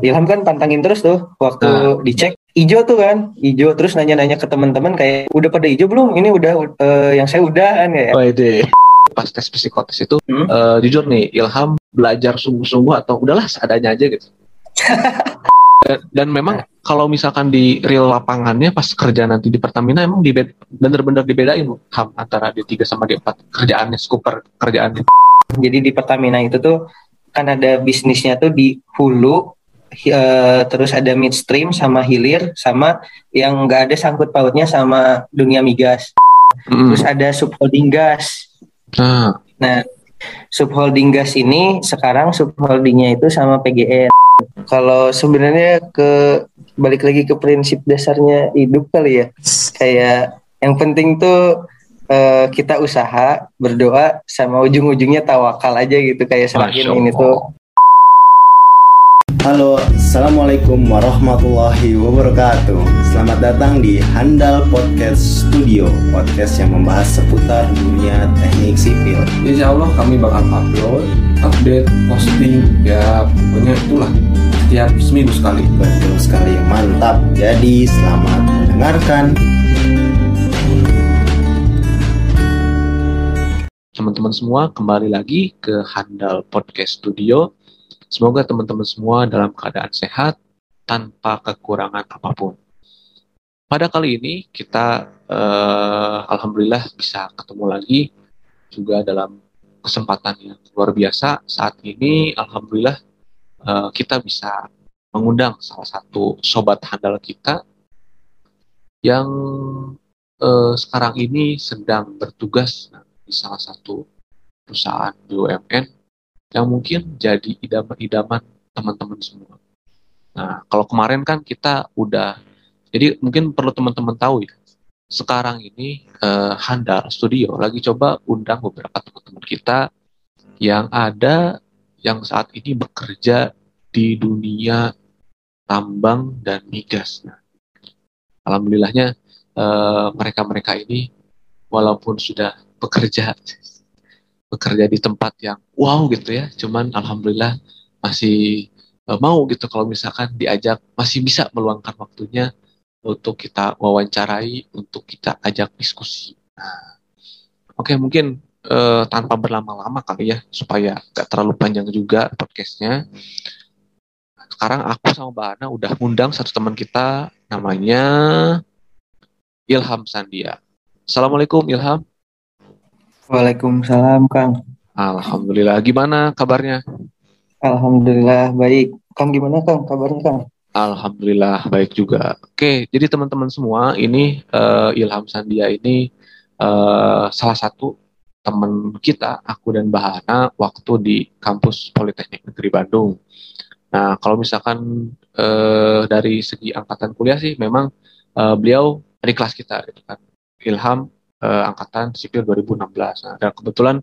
Ilham kan pantangin terus tuh waktu Nah. dicek ijo tuh kan ijo terus nanya-nanya ke teman-teman kayak udah pada ijo belum ini udah eh, yang saya udah kan ya Oh ide. Pas tes psikotes itu, Hmm. eh, jujur nih, Ilham belajar sungguh-sungguh atau udahlah seadanya aja gitu. dan, dan memang kalau misalkan di real lapangannya pas kerja nanti di Pertamina emang di bener-bener dibedain Ham antara D3 sama D4 kerjaannya, skuper kerjaannya. jadi di Pertamina itu tuh kan ada bisnisnya tuh di hulu eh, terus ada midstream sama hilir sama yang nggak ada sangkut pautnya sama dunia migas Mm. terus ada subholding gas Nah, Nah, subholding gas ini sekarang subholdingnya itu sama PGN. Kalau sebenarnya ke balik lagi ke prinsip dasarnya hidup kali ya. Kayak yang penting tuh eh, kita usaha, berdoa, sama ujung-ujungnya tawakal aja gitu. Kayak serahin ini tuh Halo, Assalamualaikum warahmatullahi wabarakatuh Selamat datang di Handal Podcast Studio Podcast yang membahas seputar dunia teknik sipil Insya Allah kami bakal upload, update, posting, ya pokoknya itulah setiap seminggu sekali. Betul sekali, mantap Jadi selamat mendengarkan teman-teman semua kembali lagi ke Handal Podcast Studio. Semoga teman-teman semua dalam keadaan sehat tanpa kekurangan apa pun. Pada kali ini kita eh, alhamdulillah bisa ketemu lagi juga dalam kesempatan yang luar biasa. Saat ini alhamdulillah eh, kita bisa mengundang salah satu sobat handal kita yang eh, sekarang ini sedang bertugas di salah satu perusahaan BUMN yang mungkin jadi idaman-idaman teman-teman semua. Nah, kalau kemarin kan kita udah, jadi mungkin perlu teman-teman tahu ya, sekarang ini eh, Handal Studio lagi coba undang beberapa teman-teman kita yang ada yang saat ini bekerja di dunia tambang dan migas. Nah, alhamdulillahnya eh, mereka-mereka ini walaupun sudah bekerja bekerja di tempat yang wow gitu ya. Cuman alhamdulillah masih eh, mau gitu kalau misalkan diajak masih bisa meluangkan waktunya untuk kita wawancarai untuk kita ajak diskusi. Nah oke mungkin eh, tanpa berlama-lama kali ya supaya gak terlalu panjang juga podcastnya. Sekarang aku sama Mbak Ana udah ngundang satu teman kita namanya Ilham Sandia. Assalamualaikum Ilham Waalaikumsalam Kang. Alhamdulillah. Gimana kabarnya? Alhamdulillah baik. Kang gimana Kang kabarnya Kang? Alhamdulillah baik juga. Oke, jadi teman-teman semua, ini eh, Ilham Sandia ini eh, salah satu teman kita, aku dan Bahana, waktu di kampus Politeknik Negeri Bandung. Nah, kalau misalkan eh, dari segi angkatan kuliah sih, memang eh, beliau di kelas kita, gitu kan. Ilham eh, angkatan sipil 2016. Nah, dan kebetulan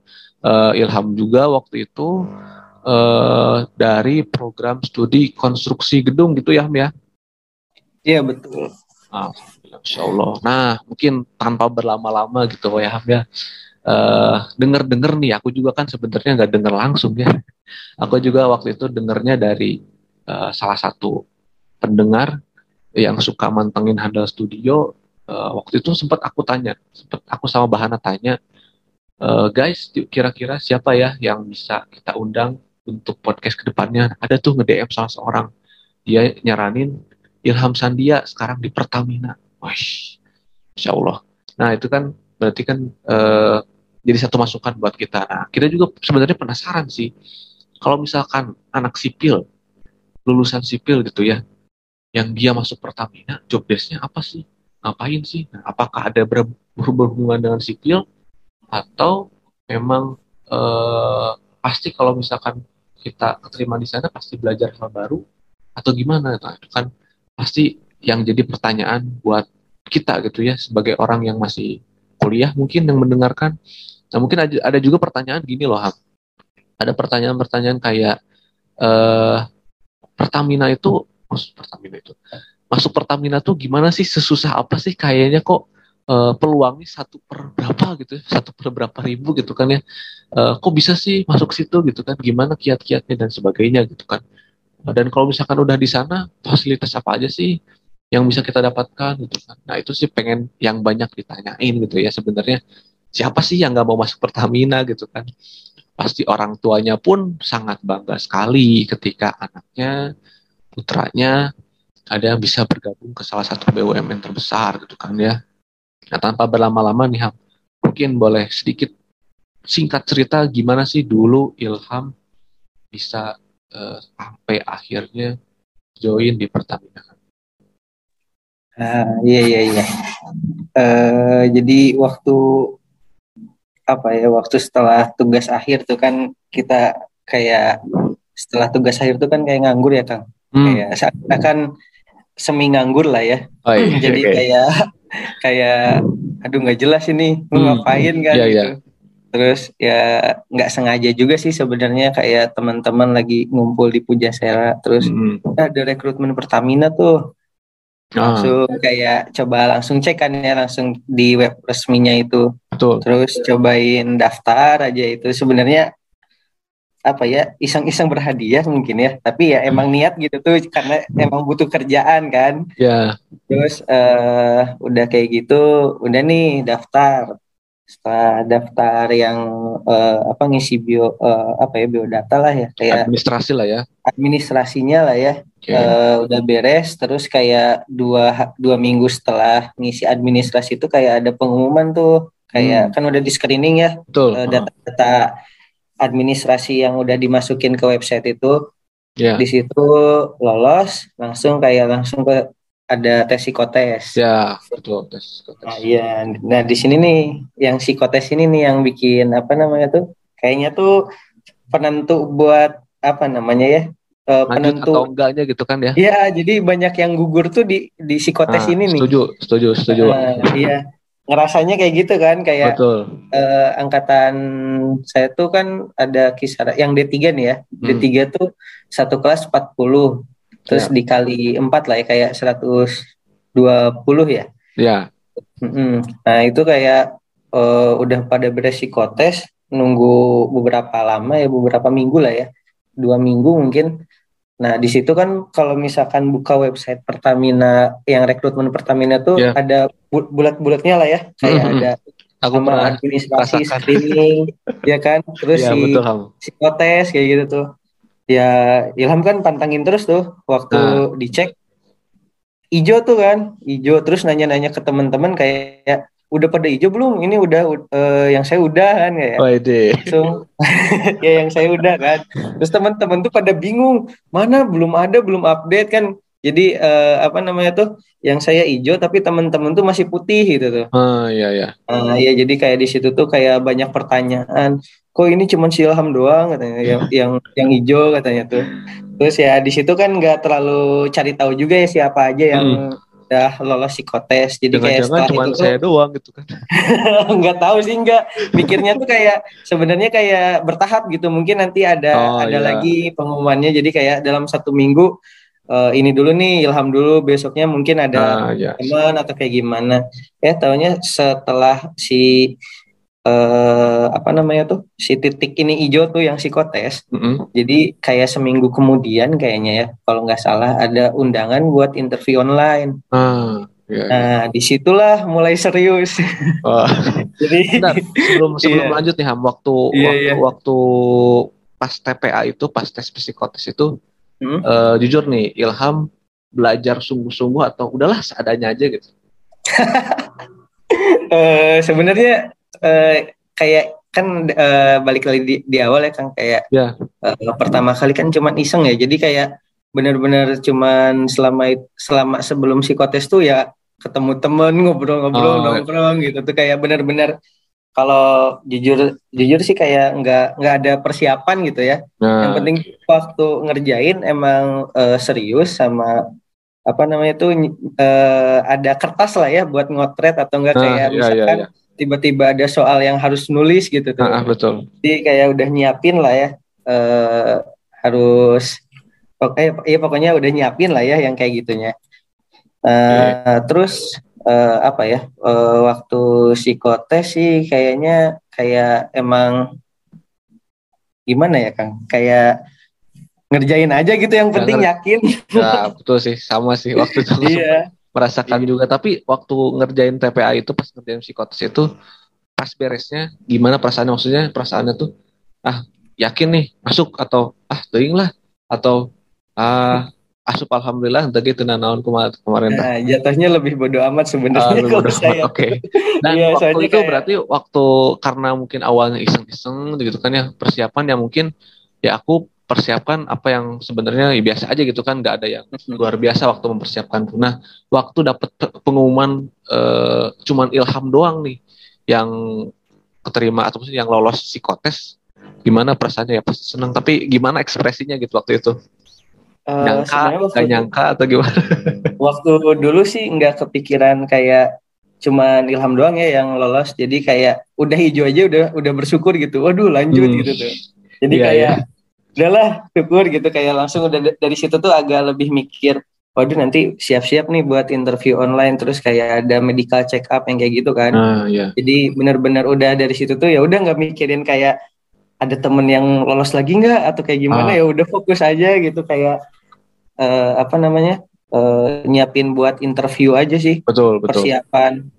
eh, Ilham juga waktu itu eh, dari program studi konstruksi gedung gitu ya, ya. Iya betul. Alhamdulillah, Masya Allah. Nah, mungkin tanpa berlama-lama gitu ya, Ham, ya. Eh, denger-denger nih, aku juga kan sebenarnya nggak denger langsung ya. Aku juga waktu itu dengernya dari eh, salah satu pendengar yang suka mantengin handal studio. Eh, waktu itu sempat aku tanya, sempat aku sama Bahana tanya, "Eh, guys, kira-kira siapa ya yang bisa kita undang untuk podcast ke depannya? Ada tuh nge-DM salah seorang, dia nyaranin Ilham Sandia sekarang di Pertamina. Wih, Insya Allah. Nah itu kan berarti kan eh, jadi satu masukan buat kita. Nah kita juga sebenarnya penasaran sih, kalau misalkan anak sipil, lulusan sipil gitu ya, yang dia masuk Pertamina, job desk-nya apa sih? Ngapain sih? Nah, apakah ada ber- berhubungan dengan sipil atau memang eh, pasti kalau misalkan kita keterima di sana pasti belajar hal baru atau gimana? Nah, itu kan pasti yang jadi pertanyaan buat kita gitu ya sebagai orang yang masih kuliah mungkin yang mendengarkan. Nah mungkin ada, juga pertanyaan gini loh Ham. Ada pertanyaan-pertanyaan kayak eh Pertamina itu masuk Pertamina itu masuk Pertamina tuh gimana sih? Sesusah apa sih kayaknya kok eh, peluangnya satu per berapa gitu ya, satu per berapa ribu gitu kan ya? Eh, kok bisa sih masuk situ gitu kan? Gimana kiat-kiatnya dan sebagainya gitu kan? Dan kalau misalkan udah di sana, fasilitas apa aja sih yang bisa kita dapatkan gitu kan. Nah itu sih pengen yang banyak ditanyain gitu ya sebenarnya. Siapa sih yang nggak mau masuk Pertamina gitu kan. Pasti orang tuanya pun sangat bangga sekali ketika anaknya, putranya ada yang bisa bergabung ke salah satu BUMN terbesar gitu kan ya. Nah tanpa berlama-lama nih Ham, mungkin boleh sedikit singkat cerita gimana sih dulu Ilham bisa uh, sampai akhirnya join di Pertamina. Ah, iya iya iya. Uh, jadi waktu apa ya waktu setelah tugas akhir tuh kan kita kayak setelah tugas akhir tuh kan kayak nganggur ya Kang. Hmm. Kayak akan semi nganggur lah ya. Oh, iya, jadi okay. kayak kayak aduh nggak jelas ini mau hmm. ngapain kan yeah, gitu. Yeah. Terus ya nggak sengaja juga sih sebenarnya kayak teman-teman lagi ngumpul di Pujasera terus hmm. ada rekrutmen Pertamina tuh Ah. langsung kayak coba langsung cek kan ya langsung di web resminya itu Betul. terus cobain daftar aja itu sebenarnya apa ya iseng-iseng berhadiah mungkin ya. Tapi ya emang niat gitu tuh karena emang butuh kerjaan kan. Ya. Yeah. terus uh, udah kayak gitu udah nih daftar. Setelah daftar yang uh, apa ngisi bio uh, apa ya biodata lah ya kayak administrasi lah ya. Administrasinya lah ya. Okay. uh, udah beres terus kayak dua dua minggu setelah ngisi administrasi itu kayak ada pengumuman tuh. Kayak hmm. kan udah di screening ya. Betul. Uh, data-data administrasi yang udah dimasukin ke website itu yeah. di situ lolos langsung kayak langsung ke ada tes psikotes. Ya, betul tes psikotes. Nah, iya. Nah, di sini nih yang psikotes ini nih yang bikin apa namanya tuh? Kayaknya tuh penentu buat apa namanya ya? Uh, penentu atau enggaknya gitu kan ya? Iya, jadi banyak yang gugur tuh di di psikotes nah, ini nih. Setuju, setuju, setuju. Uh, iya. Ngerasanya kayak gitu kan kayak Betul. Uh, angkatan saya tuh kan ada kisar yang D3 nih ya. Hmm. D3 tuh satu kelas 40 terus ya. dikali empat lah ya kayak 120 ya ya mm-hmm. nah itu kayak uh, udah pada beresikotes nunggu beberapa lama ya beberapa minggu lah ya dua minggu mungkin nah di situ kan kalau misalkan buka website Pertamina yang rekrutmen Pertamina tuh ya. ada bulat-bulatnya lah ya kayak mm-hmm. ada aku sama administrasi screening ya kan terus ya, si psikotes kayak gitu tuh ya Ilham kan pantangin terus tuh waktu nah. dicek ijo tuh kan ijo terus nanya-nanya ke teman-teman kayak udah pada ijo belum? Ini udah uh, yang saya udah kan kayak. Oh, langsung ya yang saya udah kan. Terus teman-teman tuh pada bingung mana? Belum ada belum update kan. Jadi uh, apa namanya tuh yang saya ijo tapi teman-teman tuh masih putih gitu tuh. Ah iya ya uh, ya jadi kayak di situ tuh kayak banyak pertanyaan. Kok ini cuma si Ilham doang? katanya yang yang yang hijau katanya tuh. Terus ya di situ kan nggak terlalu cari tahu juga ya siapa aja yang hmm. Udah lolos psikotes jadi Jangan kayak setelah cuma itu saya doang gitu kan. Nggak tahu sih nggak. Mikirnya tuh kayak sebenarnya kayak bertahap gitu. Mungkin nanti ada oh, ada iya. lagi pengumumannya. Jadi kayak dalam satu minggu uh, ini dulu nih Ilham dulu besoknya mungkin ada ah, iya. teman atau kayak gimana. Ya tahunya setelah si uh, apa namanya tuh si titik ini hijau tuh yang psikotes. Mm -hmm. Jadi kayak seminggu kemudian kayaknya ya kalau nggak salah ada undangan buat interview online. Ah, iya. Nah di situlah mulai serius. Oh. Jadi Bentar, sebelum sebelum iya. lanjut nih Ham waktu iya, waktu, iya. waktu pas TPA itu pas tes psikotes itu hmm? uh, jujur nih Ilham belajar sungguh-sungguh atau udahlah seadanya aja gitu. uh, sebenarnya uh, kayak kan uh, balik lagi di, di awal ya kan kayak yeah. Ya. uh, pertama kali kan cuman iseng ya jadi kayak benar-benar cuman selama selama sebelum psikotes tuh ya ketemu temen ngobrol-ngobrol oh, nongkrong gitu tuh kayak benar-benar kalau jujur jujur sih kayak nggak nggak ada persiapan gitu ya nah. yang penting waktu ngerjain emang uh, serius sama apa namanya tuh uh, ada kertas lah ya buat ngotret atau enggak nah, kayak iya, misalkan iya, iya tiba-tiba ada soal yang harus nulis gitu tuh. Ah, betul. Jadi kayak udah nyiapin lah ya. Uh, harus pokoknya ya pokoknya udah nyiapin lah ya yang kayak gitunya. Uh, okay. terus uh, apa ya? Uh, waktu psikotes sih kayaknya kayak emang gimana ya, Kang? Kayak ngerjain aja gitu yang penting yakin Ya, betul sih, sama sih waktu itu iya merasakan juga. Tapi waktu ngerjain TPA itu pas ngerjain psikotes itu pas beresnya gimana perasaannya maksudnya perasaannya tuh ah yakin nih masuk atau ah teuing lah atau ah asup alhamdulillah entah gitu nah naon kemarin kemarin nah, jatuhnya lebih bodoh amat sebenarnya lu kalau saya Oke. Dan Iya, waktu itu kayak- berarti waktu karena mungkin awalnya iseng-iseng gitu kan ya persiapan ya mungkin ya aku persiapkan apa yang sebenarnya ya biasa aja gitu kan nggak ada yang luar biasa waktu mempersiapkan. Nah, waktu dapat pe- pengumuman eh, cuman Ilham doang nih yang keterima atau yang lolos psikotes, gimana perasaannya ya pasti seneng. Tapi gimana ekspresinya gitu waktu itu? Eh, Nyangka, nggak nyangka atau gimana? waktu dulu sih nggak kepikiran kayak cuman Ilham doang ya yang lolos jadi kayak udah hijau aja udah udah bersyukur gitu waduh lanjut Hmm. gitu tuh jadi Iya, kayak udahlah syukur gitu kayak langsung udah dari situ tuh agak lebih mikir waduh nanti siap-siap nih buat interview online terus kayak ada medical check up yang kayak gitu kan Nah, ya. jadi benar-benar udah dari situ tuh ya udah nggak mikirin kayak ada temen yang lolos lagi nggak atau kayak gimana Ah. ya udah fokus aja gitu kayak eh, apa namanya eh, nyiapin buat interview aja sih Betul, betul. persiapan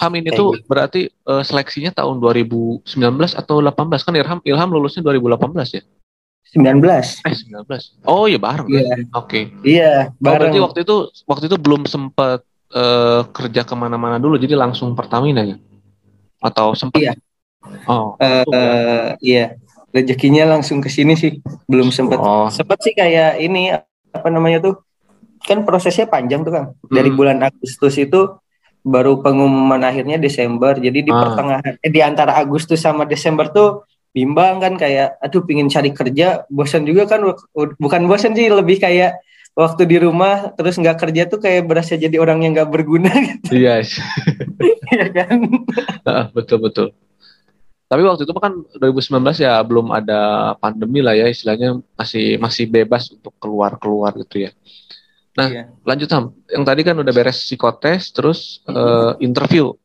Ham ini Kayak tuh gitu. berarti eh, seleksinya tahun 2019 atau 18 kan Ilham Ilham lulusnya 2018 ya? 19 Eh 19. Oh iya bareng kan? iya Oke. iya Oh, berarti bareng waktu itu waktu itu belum sempat eh, kerja ke mana-mana dulu, jadi langsung Pertamina ya? Atau sempat? Iya. Oh. Eh, langsung ya? eh, iya rezekinya langsung ke sini sih belum sempet Oh. sempet sih kayak ini apa namanya tuh kan prosesnya panjang tuh kan dari Hmm. bulan Agustus itu baru pengumuman akhirnya Desember jadi di Ah. pertengahan eh, di antara Agustus sama Desember tuh bimbang kan kayak aduh pingin cari kerja bosan juga kan bukan bosan sih lebih kayak waktu di rumah terus nggak kerja tuh kayak berasa jadi orang yang nggak berguna gitu Iya, ya kan betul betul. Tapi waktu itu kan 2019 ya belum ada pandemi lah ya, istilahnya masih masih bebas untuk keluar-keluar gitu ya. Nah, Iya. lanjut Ham. Yang tadi kan udah beres psikotes, terus eh, interview.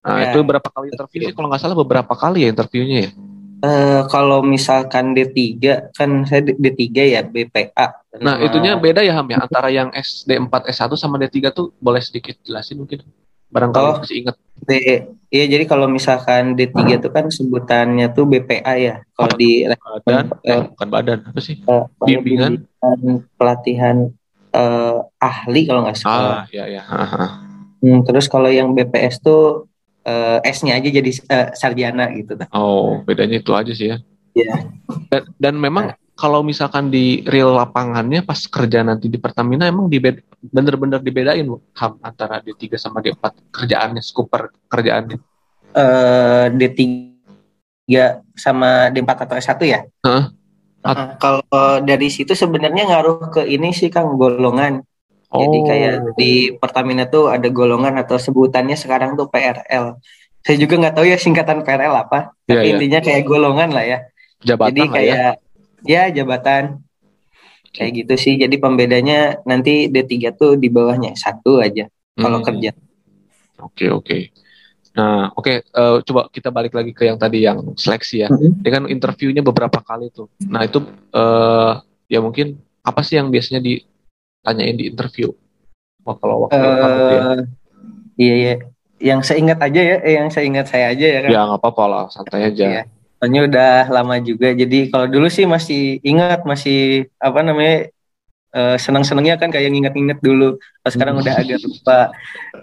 Nah, Ya. itu berapa kali interview sih? Kalau nggak salah beberapa kali ya interviewnya ya. Eh, kalau misalkan D3 kan saya D- D3 ya BPA Nah, Sama- itunya beda ya Ham ya antara yang SD4, S1 sama D3 tuh boleh sedikit jelasin mungkin. Barangkali Oh. masih ingat. D, iya jadi kalau misalkan D3 itu kan sebutannya tuh BPA ya. Kalau di Badan, eh, bukan badan, apa sih? eh, Bimbingan. pelatihan eh, ahli kalau nggak salah. Ah, ya ya. Ah, ah. Hmm, terus kalau yang BPS tuh eh, S-nya aja jadi eh, sarjana gitu. Oh, bedanya itu aja sih ya. Iya. Dan, dan memang kalau misalkan di real lapangannya pas kerja nanti di Pertamina emang dibed bener-bener dibedain loh, Ham antara D3 sama D4 kerjaannya, scope per- kerjaannya. Eh, D3 sama D4 atau S1 ya? Heeh. Nah, kalau dari situ sebenarnya ngaruh ke ini sih Kang golongan. Jadi Oh. kayak di Pertamina tuh ada golongan atau sebutannya sekarang tuh PRL. Saya juga nggak tahu ya singkatan PRL apa, Iya, tapi iya. intinya kayak golongan lah ya. jabatan Jadi lah ya. kayak ya. jabatan kayak gitu sih. Jadi pembedanya nanti D3 tuh di bawahnya satu aja kalau Hmm. kerja. Oke oke. Nah oke eh, coba kita balik lagi ke yang tadi yang seleksi ya. Mhm. Ini kan interviewnya beberapa kali tuh. Nah itu eh ya mungkin apa sih yang biasanya ditanyain di interview? Wah kalau waktu kamu tuh ya. Iya iya. Yang saya ingat aja ya, eh, yang saya ingat saya aja ya kan. Ya nggak apa-apa lah, santai aja. Iya. Soalnya udah lama juga. Jadi kalau dulu sih masih ingat, masih apa namanya eh, senang-senangnya kan kayak nginget-nginget dulu. Pas sekarang Hmm. udah agak lupa.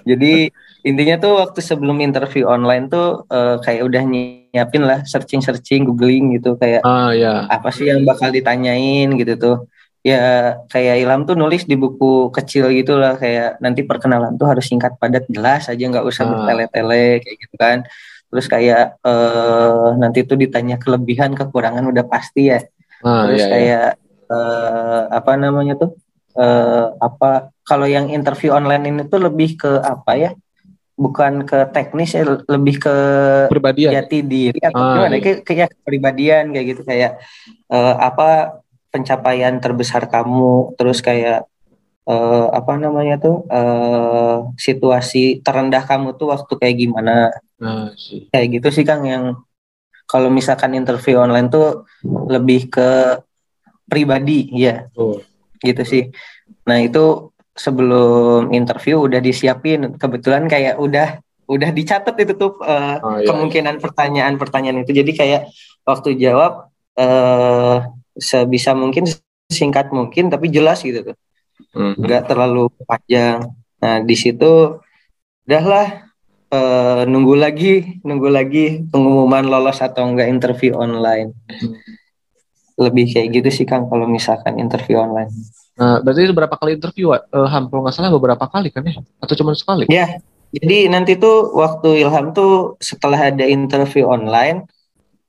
Jadi intinya tuh waktu sebelum interview online tuh eh, kayak udah nyiapin lah searching-searching, googling gitu kayak Ah ya. apa sih yang bakal ditanyain gitu tuh. Ya kayak Ilham tuh nulis di buku kecil gitu lah kayak nanti perkenalan tuh harus singkat padat jelas aja nggak usah Ah. bertele-tele kayak gitu kan. Terus kayak eh nanti tuh ditanya kelebihan kekurangan udah pasti ya. Nah, Terus ya, ya. kayak eh apa namanya tuh eh apa kalau yang interview online ini tuh lebih ke apa ya? Bukan ke teknis ya, lebih ke Pribadian. jati diri atau Ah, gimana iya. kayak, kayak kepribadian kayak gitu kayak eh, apa pencapaian terbesar kamu terus kayak eh, apa namanya tuh eh, situasi terendah kamu tuh waktu kayak gimana Nah, sih. kayak gitu sih Kang yang kalau misalkan interview online tuh lebih ke pribadi, ya. Oh. Gitu sih. Nah, itu sebelum interview udah disiapin. Kebetulan kayak udah udah dicatat itu tuh uh, Oh, iya. kemungkinan pertanyaan-pertanyaan itu. Jadi kayak waktu jawab eh sebisa mungkin singkat mungkin tapi jelas gitu tuh. Mhm. nggak terlalu panjang. Nah di situ udahlah eh, nunggu lagi, nunggu lagi pengumuman lolos atau enggak interview online. Lebih kayak gitu sih Kang kalau misalkan interview online. Nah, berarti itu berapa kali interview? Eh, Ham, kalau nggak salah beberapa kali kan ya? Atau cuma sekali? Ya, jadi nanti tuh waktu Ilham tuh setelah ada interview online,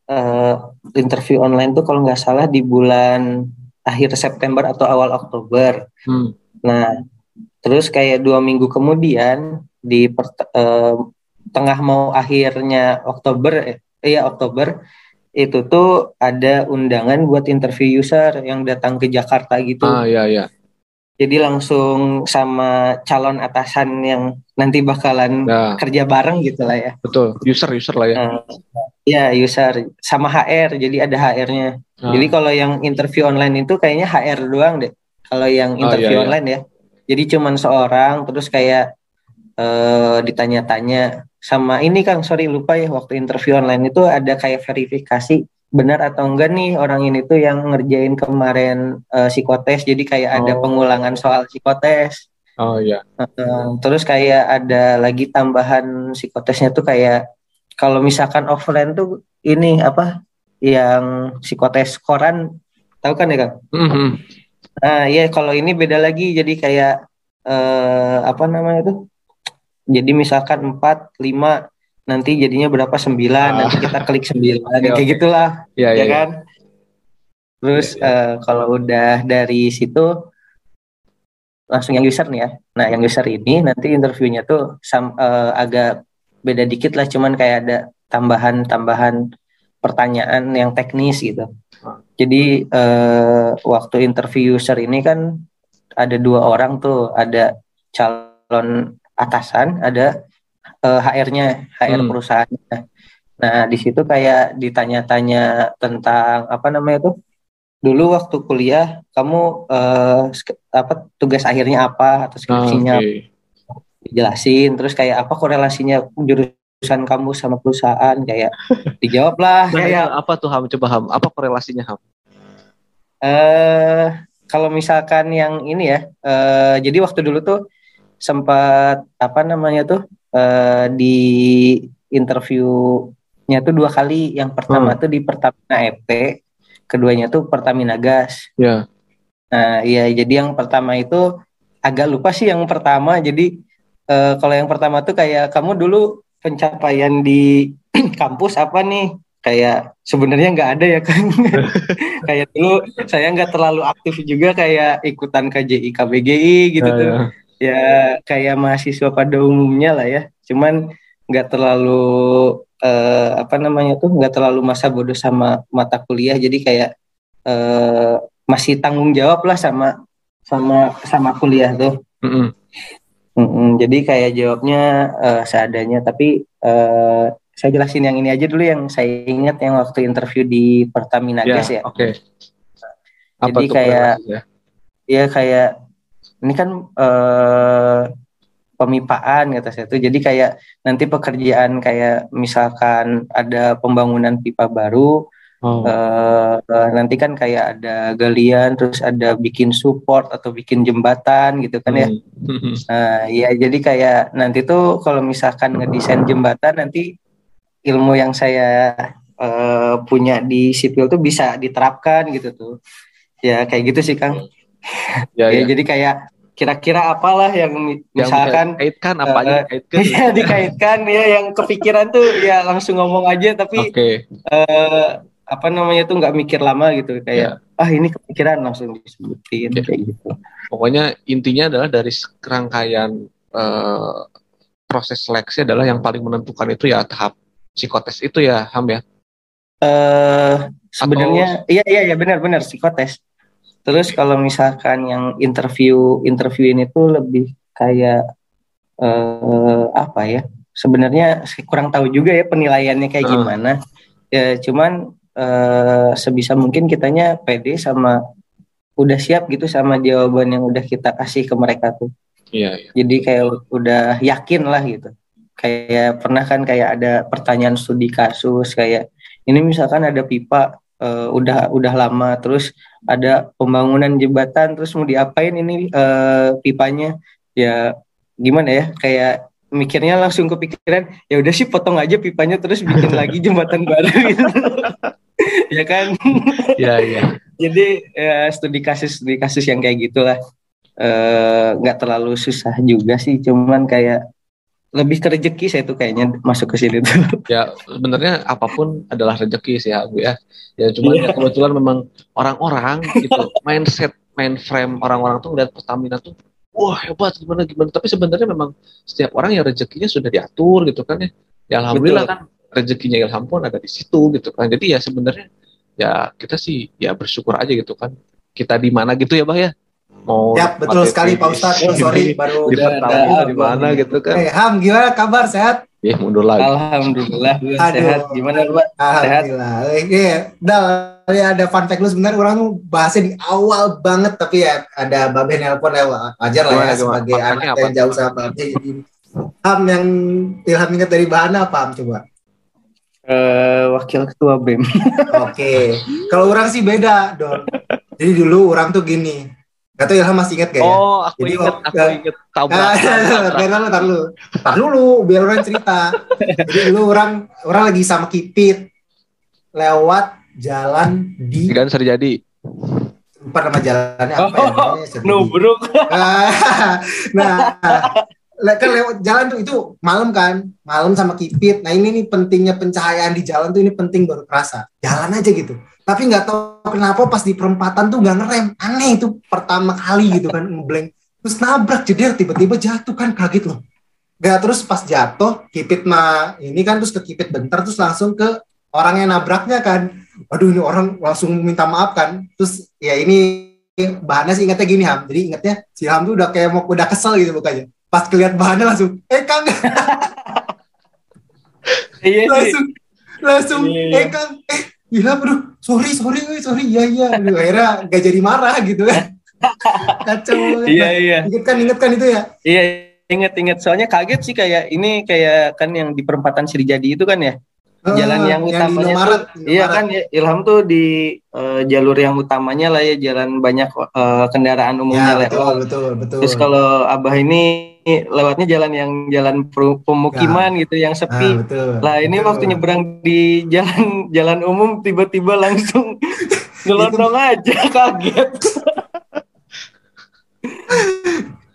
eh, interview online tuh kalau nggak salah di bulan akhir September atau awal Oktober. Hmm. Nah, terus kayak dua minggu kemudian di pert- eh, tengah mau akhirnya Oktober, eh, iya Oktober, itu tuh ada undangan buat interview user yang datang ke Jakarta gitu. Ah, iya, iya. Jadi langsung sama calon atasan yang nanti bakalan Ya, kerja bareng gitu lah ya. betul. User, user lah ya. Nah, ya user sama HR, jadi ada HR-nya. Ah. Jadi kalau yang interview online itu kayaknya HR doang deh. Kalau yang Oh, interview iya, iya. online ya. Jadi cuman seorang terus kayak eh ditanya-tanya sama ini Kang, sorry lupa ya waktu interview online itu ada kayak verifikasi benar atau enggak nih orang ini tuh yang ngerjain kemarin eh, psikotes. Jadi kayak ada Oh. pengulangan soal psikotes. Oh iya. Heeh, terus kayak ada lagi tambahan psikotesnya tuh kayak kalau misalkan offline tuh ini apa yang psikotes koran tahu kan ya Kang? Mhm. Nah iya kalau ini beda lagi jadi kayak eh, apa namanya tuh? Jadi misalkan 4, 5 nanti jadinya berapa 9 Ah. nanti kita klik 9 Oke, kayak gitulah Iya, iya. ya iya. kan? Terus Iya, eh, kalau udah dari situ langsung yang user nih ya. Nah, yang user ini nanti interviewnya tuh sam- eh, agak beda dikit lah, cuman kayak ada tambahan-tambahan pertanyaan yang teknis gitu. Jadi eh, waktu interview user ini kan ada dua orang tuh, ada calon atasan, ada eh, HR-nya, HR Hmm. perusahaannya. Nah, di situ kayak ditanya-tanya tentang apa namanya tuh? Dulu waktu kuliah kamu sk- apa tugas akhirnya apa atau Ah, skripsinya oke. dijelasin terus kayak apa korelasinya jurusan kamu sama perusahaan kayak dijawab lah Nah, kayak itu apa tuh Ham? Coba Ham, apa korelasinya Ham? eh kalau misalkan yang ini ya eh jadi waktu dulu tuh sempat apa namanya tuh eh di interviewnya tuh dua kali yang pertama tuh di Pertamina EP keduanya tuh Pertamina Gas Ya. Nah, iya, jadi yang pertama itu agak lupa sih yang pertama. Jadi eh, kalau yang pertama tuh kayak kamu dulu pencapaian di kampus apa nih? Kayak sebenarnya nggak ada ya kan? kayak dulu saya nggak terlalu aktif juga kayak ikutan KJI KBGI gitu Ya, tuh. ya. Ya kayak mahasiswa pada umumnya lah ya. Cuman nggak terlalu eh, apa namanya tuh nggak terlalu masa bodoh sama mata kuliah. Jadi kayak eh, masih tanggung jawab lah sama sama sama kuliah tuh. Mhm. Mm-mm, jadi kayak jawabnya eh, seadanya. Tapi eh, saya jelasin yang ini aja dulu yang saya ingat yang waktu interview di Pertamina Ya, Gas ya. oke. Apa Jadi kayak- korelasinya? Iya kayak ini kan eh, pemipaan kata saya tuh. Jadi kayak nanti pekerjaan kayak misalkan ada pembangunan pipa baru, Oh. eh, eh, nanti kan kayak ada galian, terus ada bikin support atau bikin jembatan gitu kan ya. Mhm. Nah, ya jadi kayak nanti tuh kalau misalkan ngedesain jembatan nanti ilmu yang saya eh, punya di sipil tuh bisa diterapkan gitu tuh. Ya kayak gitu sih Kang. Ya, Ya, ya. jadi kayak kira-kira apalah yang mi- Yang misalkan bisa dikaitkan apa aja eh, dikaitkan. ya dikaitkan ya yang kepikiran tuh ya langsung ngomong aja tapi Oke. eh, apa namanya tuh nggak mikir lama gitu kayak Ya. ah ini kepikiran langsung disebutin Oke. kayak gitu. Pokoknya intinya adalah dari rangkaian eh, proses seleksi adalah yang paling menentukan itu ya tahap psikotes itu ya Ham ya. eh sebenarnya iya iya iya benar-benar psikotes. Terus kalau misalkan yang interview interview ini tuh lebih kayak eh apa ya? Sebenarnya kurang tahu juga ya penilaiannya kayak Heeh. gimana. Ya cuman eh sebisa mungkin kitanya pede sama udah siap gitu sama jawaban yang udah kita kasih ke mereka tuh. Iya, iya. Jadi kayak udah yakin lah gitu. Kayak pernah kan kayak ada pertanyaan studi kasus kayak ini misalkan ada pipa eh, udah udah lama. Terus ada pembangunan jembatan terus mau diapain ini eh, pipanya? Ya gimana ya? Kayak mikirnya langsung kepikiran ya udah sih potong aja pipanya terus bikin lagi jembatan baru gitu. ya kan? Iya, iya. jadi ya, studi kasus studi kasus yang kayak gitulah. Eh, nggak terlalu susah juga sih. Cuman kayak lebih ke rezeki saya tuh kayaknya masuk ke sini tuh Ya, sebenarnya apa pun adalah rezeki sih ya, Bu ya. Ya cuman ya kebetulan memang orang-orang gitu mindset mainframe orang-orang tuh ngeliat Pertamina tuh wah hebat gimana gimana tapi sebenarnya memang setiap orang yang rezekinya sudah diatur gitu kan ya. Ya alhamdulillah Betul. kan rezekinya Ilham pun ada di situ gitu kan. Jadi ya sebenarnya ya kita sih ya bersyukur aja gitu kan. Kita di mana gitu ya, Bah ya. Mau Ya, betul sekali Pak Ustadz. Oh, sorry, baru di mana gitu kan. Eh, Ham, gimana kabar? Sehat? Ya mundur lagi. alhamdulillah gue Aduh. sehat gimana pak Alhamdulillah. Iya, Dal, ya ada fun fact lu sebenarnya orang tuh bahasnya di awal banget tapi ya ada Babe nelpon ya wajar lah ya sebagai anak apa? yang jauh sama Babe. Jadi, Ham yang Ilham ingat dari bahan apa Ham coba? Eh, wakil ketua bem Oke. Kalau orang sih beda, Don. Jadi dulu orang tuh gini. Gak tau Ilham masih ingat gak ya? Oh, aku Jadi, inget, oh, aku ya. inget Ah, tabrakan. biar dulu, tar dulu. Tar dulu, biar orang cerita. Jadi dulu orang orang lagi sama Kipit lewat jalan di Dan terjadi. lupa nama jalannya apa ya? Oh, namanya, sedih. nubruk Ah, nah, kan lewat jalan tuh itu malam kan, malam sama Kipit. Nah ini nih pentingnya pencahayaan di jalan tuh ini penting baru kerasa. Jalan aja gitu. Tapi nggak tahu kenapa pas di perempatan tuh nggak ngerem. Aneh itu pertama kali gitu kan ngeblank. Terus nabrak jeder tiba-tiba jatuh kan kaget loh. Gak terus pas jatuh Kipit mah ini kan terus ke Kipit bentar terus langsung ke orang yang nabraknya kan. Waduh ini orang langsung minta maaf kan. Terus ya ini bahannya sih ingatnya gini Ham. Jadi ingatnya si Ham tuh udah kayak mau udah kesel gitu mukanya. Pas keliat bahannya langsung, eh Kang, iya langsung langsung iya. eh Kang, eh Ilham bro, sorry sorry sorry iya iya. Akhirnya gak jadi marah gitu kan. Kacau. banget. iya iya Ingat kan ingat kan itu ya. iya inget-inget soalnya kaget sih kayak ini kayak kan yang di perempatan Sriwijadi itu kan ya jalan Eh, yang di utamanya Indomaret, tuh iya kan ya, Ilham tuh di eh, jalur yang utamanya lah ya jalan banyak eh, kendaraan umumnya Ya, lewat betul betul betul. Terus kalau Abah ini lewatnya jalan yang jalan pemukiman gitu yang Ah, sepi. betul. Lah ini Betul. waktu nyebrang di jalan jalan umum tiba-tiba langsung ngelondong aja kaget.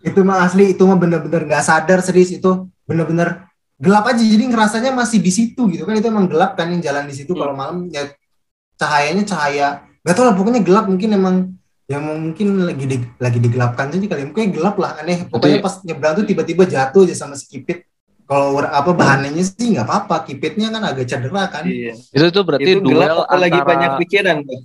itu mah asli itu mah bener-bener nggak sadar serius itu bener-bener gelap aja jadi ngerasanya masih di situ gitu kan itu emang gelap kan yang jalan di situ kalau malam ya cahayanya cahaya nggak tahu lah pokoknya gelap mungkin emang yang mungkin lagi di, lagi digelapkan saja kali ya. mungkin gelap lah aneh. Pokoknya Berarti- pas nyebrang tuh tiba-tiba jatuh aja sama si kipit. Kalau apa bahannya sih nggak apa-apa. Kipitnya kan agak cedera kan. Iya. Itu tuh berarti Itu duel gelap apa antara lagi banyak pikiran tuh.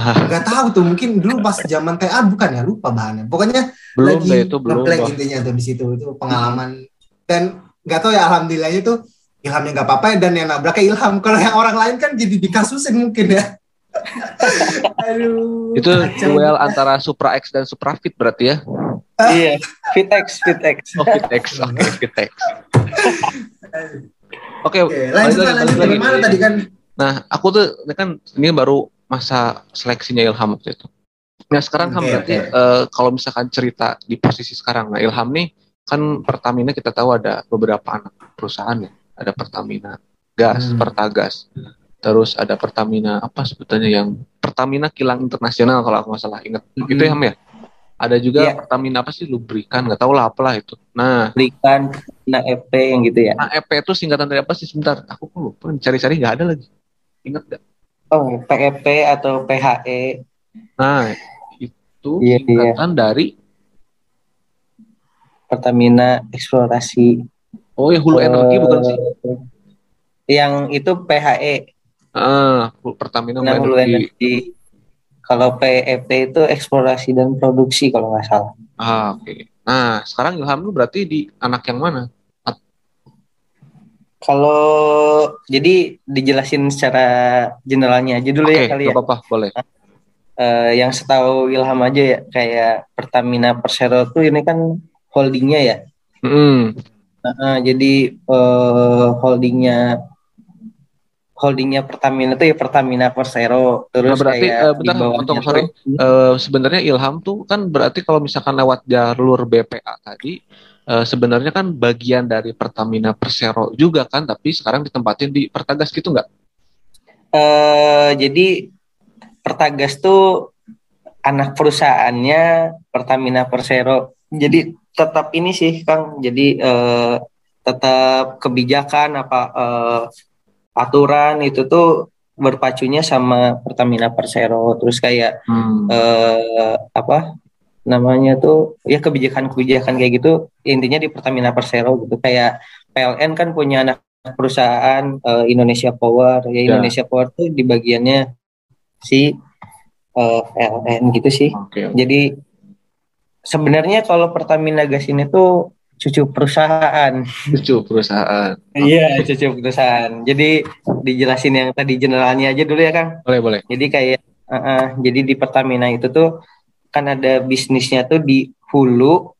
nggak tahu tuh. Mungkin dulu pas zaman TA bukan ya lupa bahannya. Pokoknya belum lagi itu belum. intinya tuh di situ. Itu pengalaman. Dan nggak tahu ya alhamdulillahnya tuh Ilhamnya nggak apa-apa dan yang nabraknya Ilham. Kalau yang orang lain kan jadi dikasusin mungkin ya aduh Itu kacau. duel antara Supra X dan Supra Fit berarti ya. iya, Fitex, Fitex. Oh, Fitex. Oke, Fitex. Oke, Oke, lanjut balik lagi, lah, lanjut dari mana lagi. tadi kan Nah, aku tuh ini kan ini baru masa seleksinya Ilham waktu itu. Nah, sekarang kan Oke, berarti oke. eh, kalau misalkan cerita di posisi sekarang, nah Ilham nih kan Pertamina kita tahu ada beberapa anak perusahaan ya. Ada Pertamina Gas, Hmm. Pertagas. Terus ada Pertamina apa sebetulnya yang Pertamina Kilang Internasional kalau aku nggak salah ingat. Hmm. Itu ya, Ham ya? Ada juga Iya. Pertamina apa sih lubrikan, nggak tahu lah apalah itu. Nah, Berikan nah EP yang gitu ya. nah EP itu singkatan dari apa sih sebentar? Aku kok lupa, cari-cari nggak ada lagi. Ingat nggak? Oh, PEP atau PHE. Nah, itu Iya, singkatan dari Pertamina Eksplorasi. oh ya hulu energi Eh, bukan sih? Yang itu PHE, Ah, Pertamina hulu hulu energi. energi. Kalau PEP itu eksplorasi dan produksi kalau nggak salah. Ah, oke. Nah, sekarang Ilham lu berarti di anak yang mana? Kalau jadi dijelasin secara generalnya aja dulu Oke, ya kali ya. apa-apa, boleh. eh, yang setahu Ilham aja ya kayak Pertamina Persero tuh ini kan holdingnya ya. Mm. Nah, jadi eh, holdingnya holdingnya Pertamina tuh ya Pertamina Persero terus Nah, berarti, kayak eh, bentar, untuk- tuh- sorry. Eh, sebenarnya Ilham tuh kan berarti kalau misalkan lewat jalur BPA tadi eh, sebenarnya kan bagian dari Pertamina Persero juga kan, tapi sekarang ditempatin di Pertagas gitu nggak? Eh, jadi Pertagas tuh anak perusahaannya Pertamina Persero. Jadi tetap ini sih Kang. Jadi eh, tetap kebijakan apa eh, aturan itu tuh berpacunya sama Pertamina Persero. Terus kayak Hmm. eh, apa namanya tuh ya kebijakan-kebijakan kayak gitu intinya di Pertamina Persero gitu kayak PLN kan punya anak perusahaan eh, Indonesia Power ya Ya. Indonesia Power tuh di bagiannya si eh, PLN gitu sih oke. jadi sebenarnya kalau Pertamina Gas ini tuh cucu perusahaan Lucu perusahaan. iya cucu perusahaan jadi dijelasin yang tadi generalnya aja dulu ya Kang Boleh boleh. jadi kayak uh, uh, jadi di Pertamina itu tuh kan ada bisnisnya tuh di hulu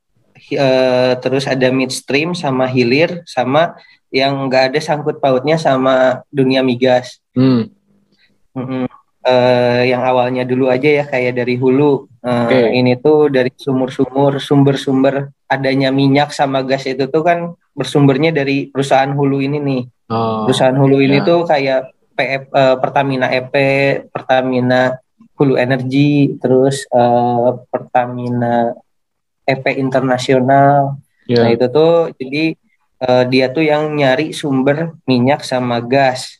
eh, terus ada midstream sama hilir sama yang nggak ada sangkut pautnya sama dunia migas. Hmm. Mm-mm. Eh, yang awalnya dulu aja ya kayak dari hulu. Eh, Oke. Ini tuh dari sumur-sumur sumber-sumber adanya minyak sama gas itu tuh kan bersumbernya dari perusahaan hulu ini nih. Oh, Perusahaan hulu ini ya. tuh kayak PF, eh, Pertamina EP, Pertamina Hulu Energi, terus eh, Pertamina EP Internasional. ya. Nah itu tuh jadi dia tuh yang nyari sumber minyak sama gas.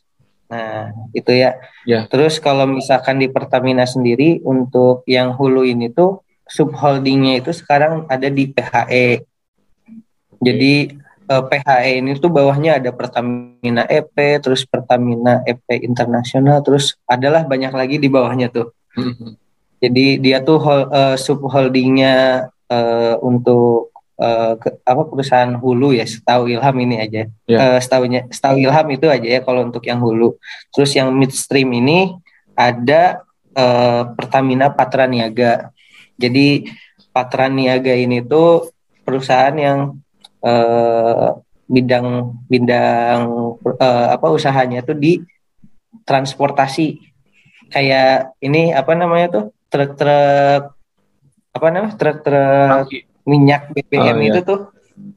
Nah itu ya. Ya. Terus kalau misalkan di Pertamina sendiri untuk yang hulu ini tuh subholdingnya itu sekarang ada di PHE. Jadi eh, PHE ini tuh bawahnya ada Pertamina EP, terus Pertamina EP Internasional, terus adalah banyak lagi di bawahnya tuh. Hmm. Jadi dia tuh hol, eh, subholdingnya eh, untuk eh, ke- apa perusahaan hulu ya, setahu Ilham ini aja. Ya. Eh, setahunya, setahu Ilham itu aja ya kalau untuk yang hulu. Terus yang midstream ini ada eh, Pertamina Patra Niaga. Jadi Patra Niaga ini tuh perusahaan yang eh, bidang bidang eh, apa usahanya tuh di transportasi kayak ini apa namanya tuh truk-truk apa namanya truk-truk Tangki. Minyak BBM Oh, iya. itu tuh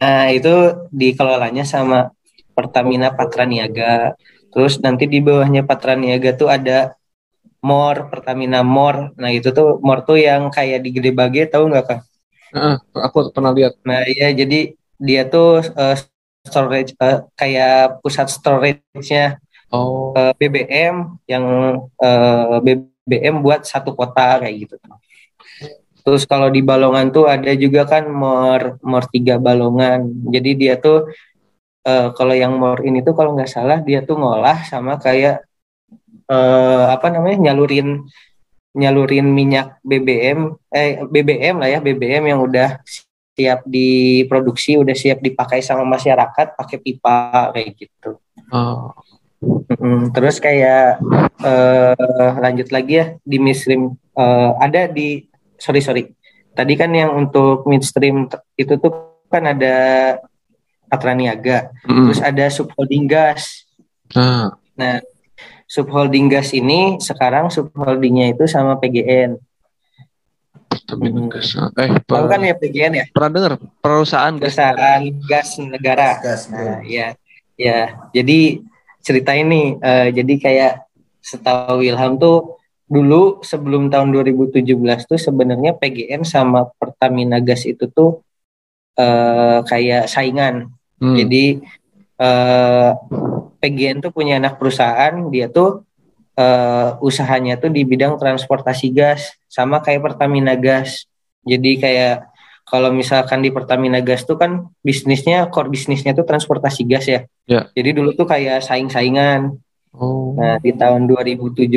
nah itu dikelolanya sama Pertamina Patra Niaga terus nanti di bawahnya Patra Niaga tuh ada MOR Pertamina MOR nah itu tuh MOR tuh yang kayak di Gede Bage tahu nggak kang Heeh, aku pernah lihat. Nah, iya jadi dia tuh eh, storage eh, kayak pusat storage-nya Oh, eh, BBM yang eh, BBM buat satu kota kayak gitu. Terus kalau di Balongan tuh ada juga kan Mor Mor 3 Balongan. Jadi dia tuh eh, kalau yang Mor ini tuh kalau nggak salah dia tuh ngolah sama kayak eh, apa namanya nyalurin nyalurin minyak BBM eh BBM lah ya BBM yang udah siap diproduksi udah siap dipakai sama masyarakat pakai pipa kayak gitu. oh, Mm, terus kayak eh, lanjut lagi ya di midstream eh, ada di sorry sorry tadi kan yang untuk midstream itu tuh kan ada Patra Niaga mm. terus ada subholding gas Nah, subholding gas ini sekarang subholdingnya itu sama PGN Pertamina Hmm. Gas. Eh, tahu per- kan ya PGN ya pernah dengar perusahaan gas. perusahaan gas negara Gas, bro. Nah, ya, ya. Jadi cerita ini, eh, jadi kayak setahu Ilham tuh dulu sebelum tahun 2017 tuh sebenarnya PGN sama Pertamina Gas itu tuh eh, kayak saingan. Hmm. Jadi eh, PGN tuh punya anak perusahaan, dia tuh eh, usahanya tuh di bidang transportasi gas, sama kayak Pertamina Gas. Jadi kayak kalau misalkan di Pertamina Gas tuh kan bisnisnya core bisnisnya tuh transportasi gas ya. Ya. Jadi dulu tuh kayak saing-saingan. Oh. Nah di tahun 2017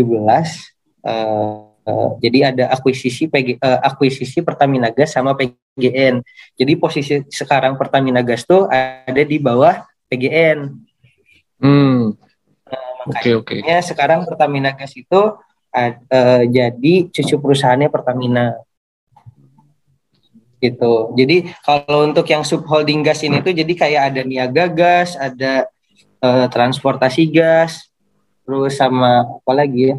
eh, jadi ada akuisisi PG, eh, akuisisi Pertamina Gas sama PGN. Jadi posisi sekarang Pertamina Gas tuh ada di bawah PGN. Hmm. Oke, oke. Makanya sekarang Pertamina Gas itu ad- eh, jadi cucu perusahaannya Pertamina gitu. Jadi kalau untuk yang subholding gas ini tuh jadi kayak ada niaga gas, ada eh, transportasi gas, terus sama apa lagi ya?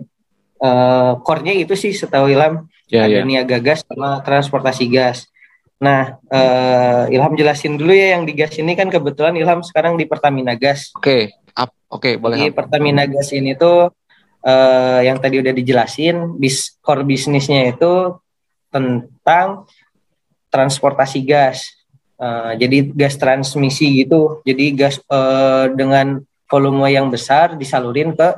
Eh, core-nya itu sih setahu Ilham Ya, ada ya. niaga gas sama transportasi gas. Nah, eh, Ilham jelasin dulu ya yang di gas ini kan kebetulan Ilham sekarang di Pertamina Gas. Oke, up. Oke, boleh. Di Pertamina Gas ini tuh eh, yang tadi udah dijelasin, bis core bisnisnya itu tentang transportasi gas. Eh, jadi gas transmisi gitu. Jadi gas eh, dengan volume yang besar disalurin ke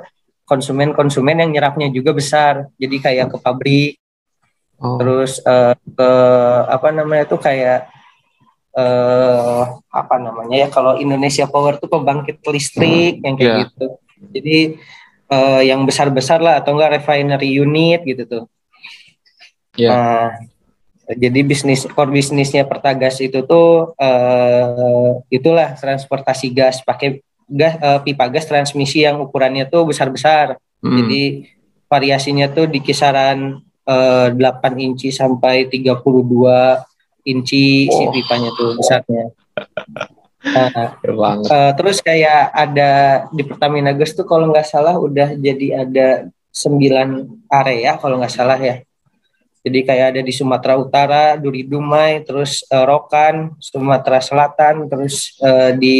konsumen-konsumen yang nyerapnya juga besar. Jadi kayak ke pabrik Oh, terus eh, ke apa namanya tuh kayak eh apa namanya ya kalau Indonesia Power tuh pembangkit listrik yang kayak Iya. gitu jadi eh, yang besar-besar lah atau enggak refinery unit gitu tuh Iya. Nah, jadi bisnis core bisnisnya Pertagas itu tuh eh, itulah transportasi gas pakai gas eh, pipa gas transmisi yang ukurannya tuh besar-besar hmm. jadi variasinya tuh di kisaran eh, 8 inci sampai 32 inci si Oh. pipanya tuh besarnya. Nah, eh, terus kayak ada di Pertamina Gas tuh kalau nggak salah udah jadi ada 9 area kalau nggak salah ya. Jadi kayak ada di Sumatera Utara, Duri Dumai, terus eh, Rokan, Sumatera Selatan, terus eh, di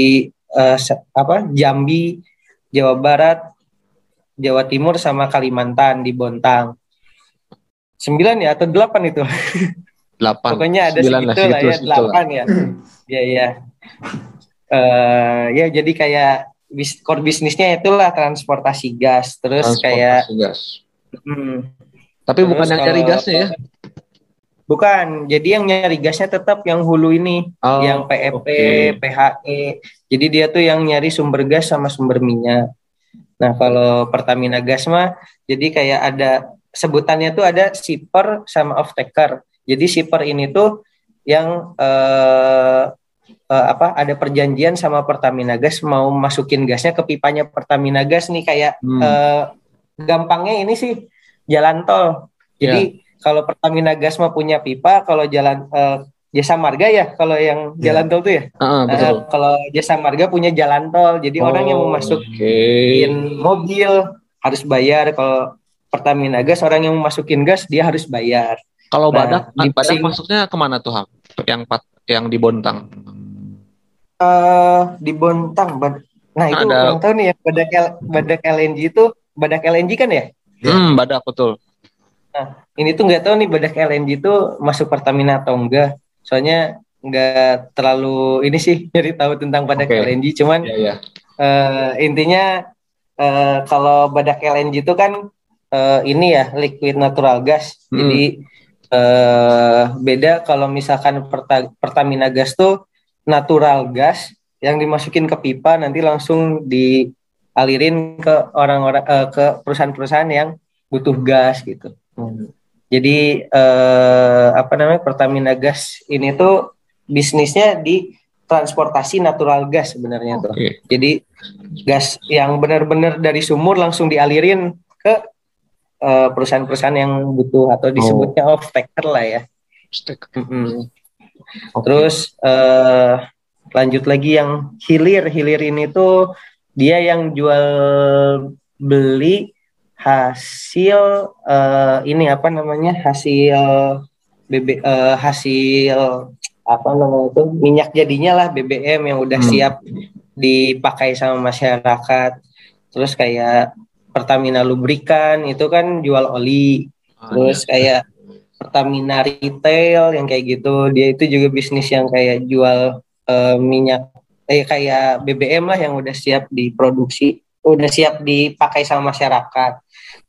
eh, se- apa Jambi, Jawa Barat, Jawa Timur sama Kalimantan di Bontang. Sembilan ya atau delapan itu? Delapan. Pokoknya ada Sembilan lah, segitu lah segitu, ya, delapan ya. Iya iya. Eh, ya jadi kayak bis, core bisnisnya itulah transportasi gas. Terus kayak Transportasi gas. hmm, Tapi bukan terus yang cari gasnya ya? Bukan, jadi yang nyari gasnya tetap yang hulu ini, Oh, yang PEP, oke. PHE. Jadi dia tuh yang nyari sumber gas sama sumber minyak. Nah, kalau Pertamina Gas mah jadi kayak ada sebutannya tuh ada shipper sama off taker. Jadi shipper ini tuh yang eh, eh, apa ada perjanjian sama Pertamina Gas mau masukin gasnya ke pipanya Pertamina Gas nih kayak Hmm. eh, gampangnya ini sih jalan tol. Jadi kalau Pertamina Gas mah punya pipa, kalau jalan eh, Jasa Marga ya, kalau yang Ya. jalan tol tuh ya. Nah, betul. kalau Jasa Marga punya jalan tol, jadi orang yang mau Oh, masukin Oke. mobil harus bayar. Kalau Pertamina Gas orang yang mau masukin gas dia harus bayar. Kalau Nah, badak, di badak sing- maksudnya ke mana tuh Ham? Yang pat, yang di Bontang. eh di Bontang, Bad- nah itu Ada- tahu nih ya badak L- badak LNG itu badak LNG kan ya? Ya. Hmm, badak betul. Ini tuh nggak tahu nih badak LNG itu masuk Pertamina atau enggak. Soalnya nggak terlalu ini sih nyari tahu tentang badak Oke. LNG. Cuman Iya, iya. eh, intinya eh, kalau badak LNG itu kan eh, ini ya liquid natural gas. Hmm. Jadi eh, beda kalau misalkan Perta- Pertamina gas tuh natural gas yang dimasukin ke pipa nanti langsung dialirin ke orang-orang eh, ke perusahaan-perusahaan yang butuh gas gitu. Jadi eh, apa namanya Pertamina gas ini tuh bisnisnya di transportasi natural gas sebenarnya tuh. Oke. Jadi gas yang benar-benar dari sumur langsung dialirin ke eh, perusahaan-perusahaan yang butuh atau disebutnya off taker lah ya. Stek. Mm-mm. Oke. Terus eh, lanjut lagi yang hilir hilir ini tuh dia yang jual beli hasil eh, ini apa namanya hasil BB eh, hasil apa namanya itu minyak jadinya lah BBM yang udah Hmm. siap dipakai sama masyarakat. Terus kayak Pertamina Lubrikan itu kan jual oli. Ah, Terus kayak Pertamina Retail yang kayak gitu, dia itu juga bisnis yang kayak jual eh, minyak, eh kayak BBM lah yang udah siap diproduksi, udah siap dipakai sama masyarakat.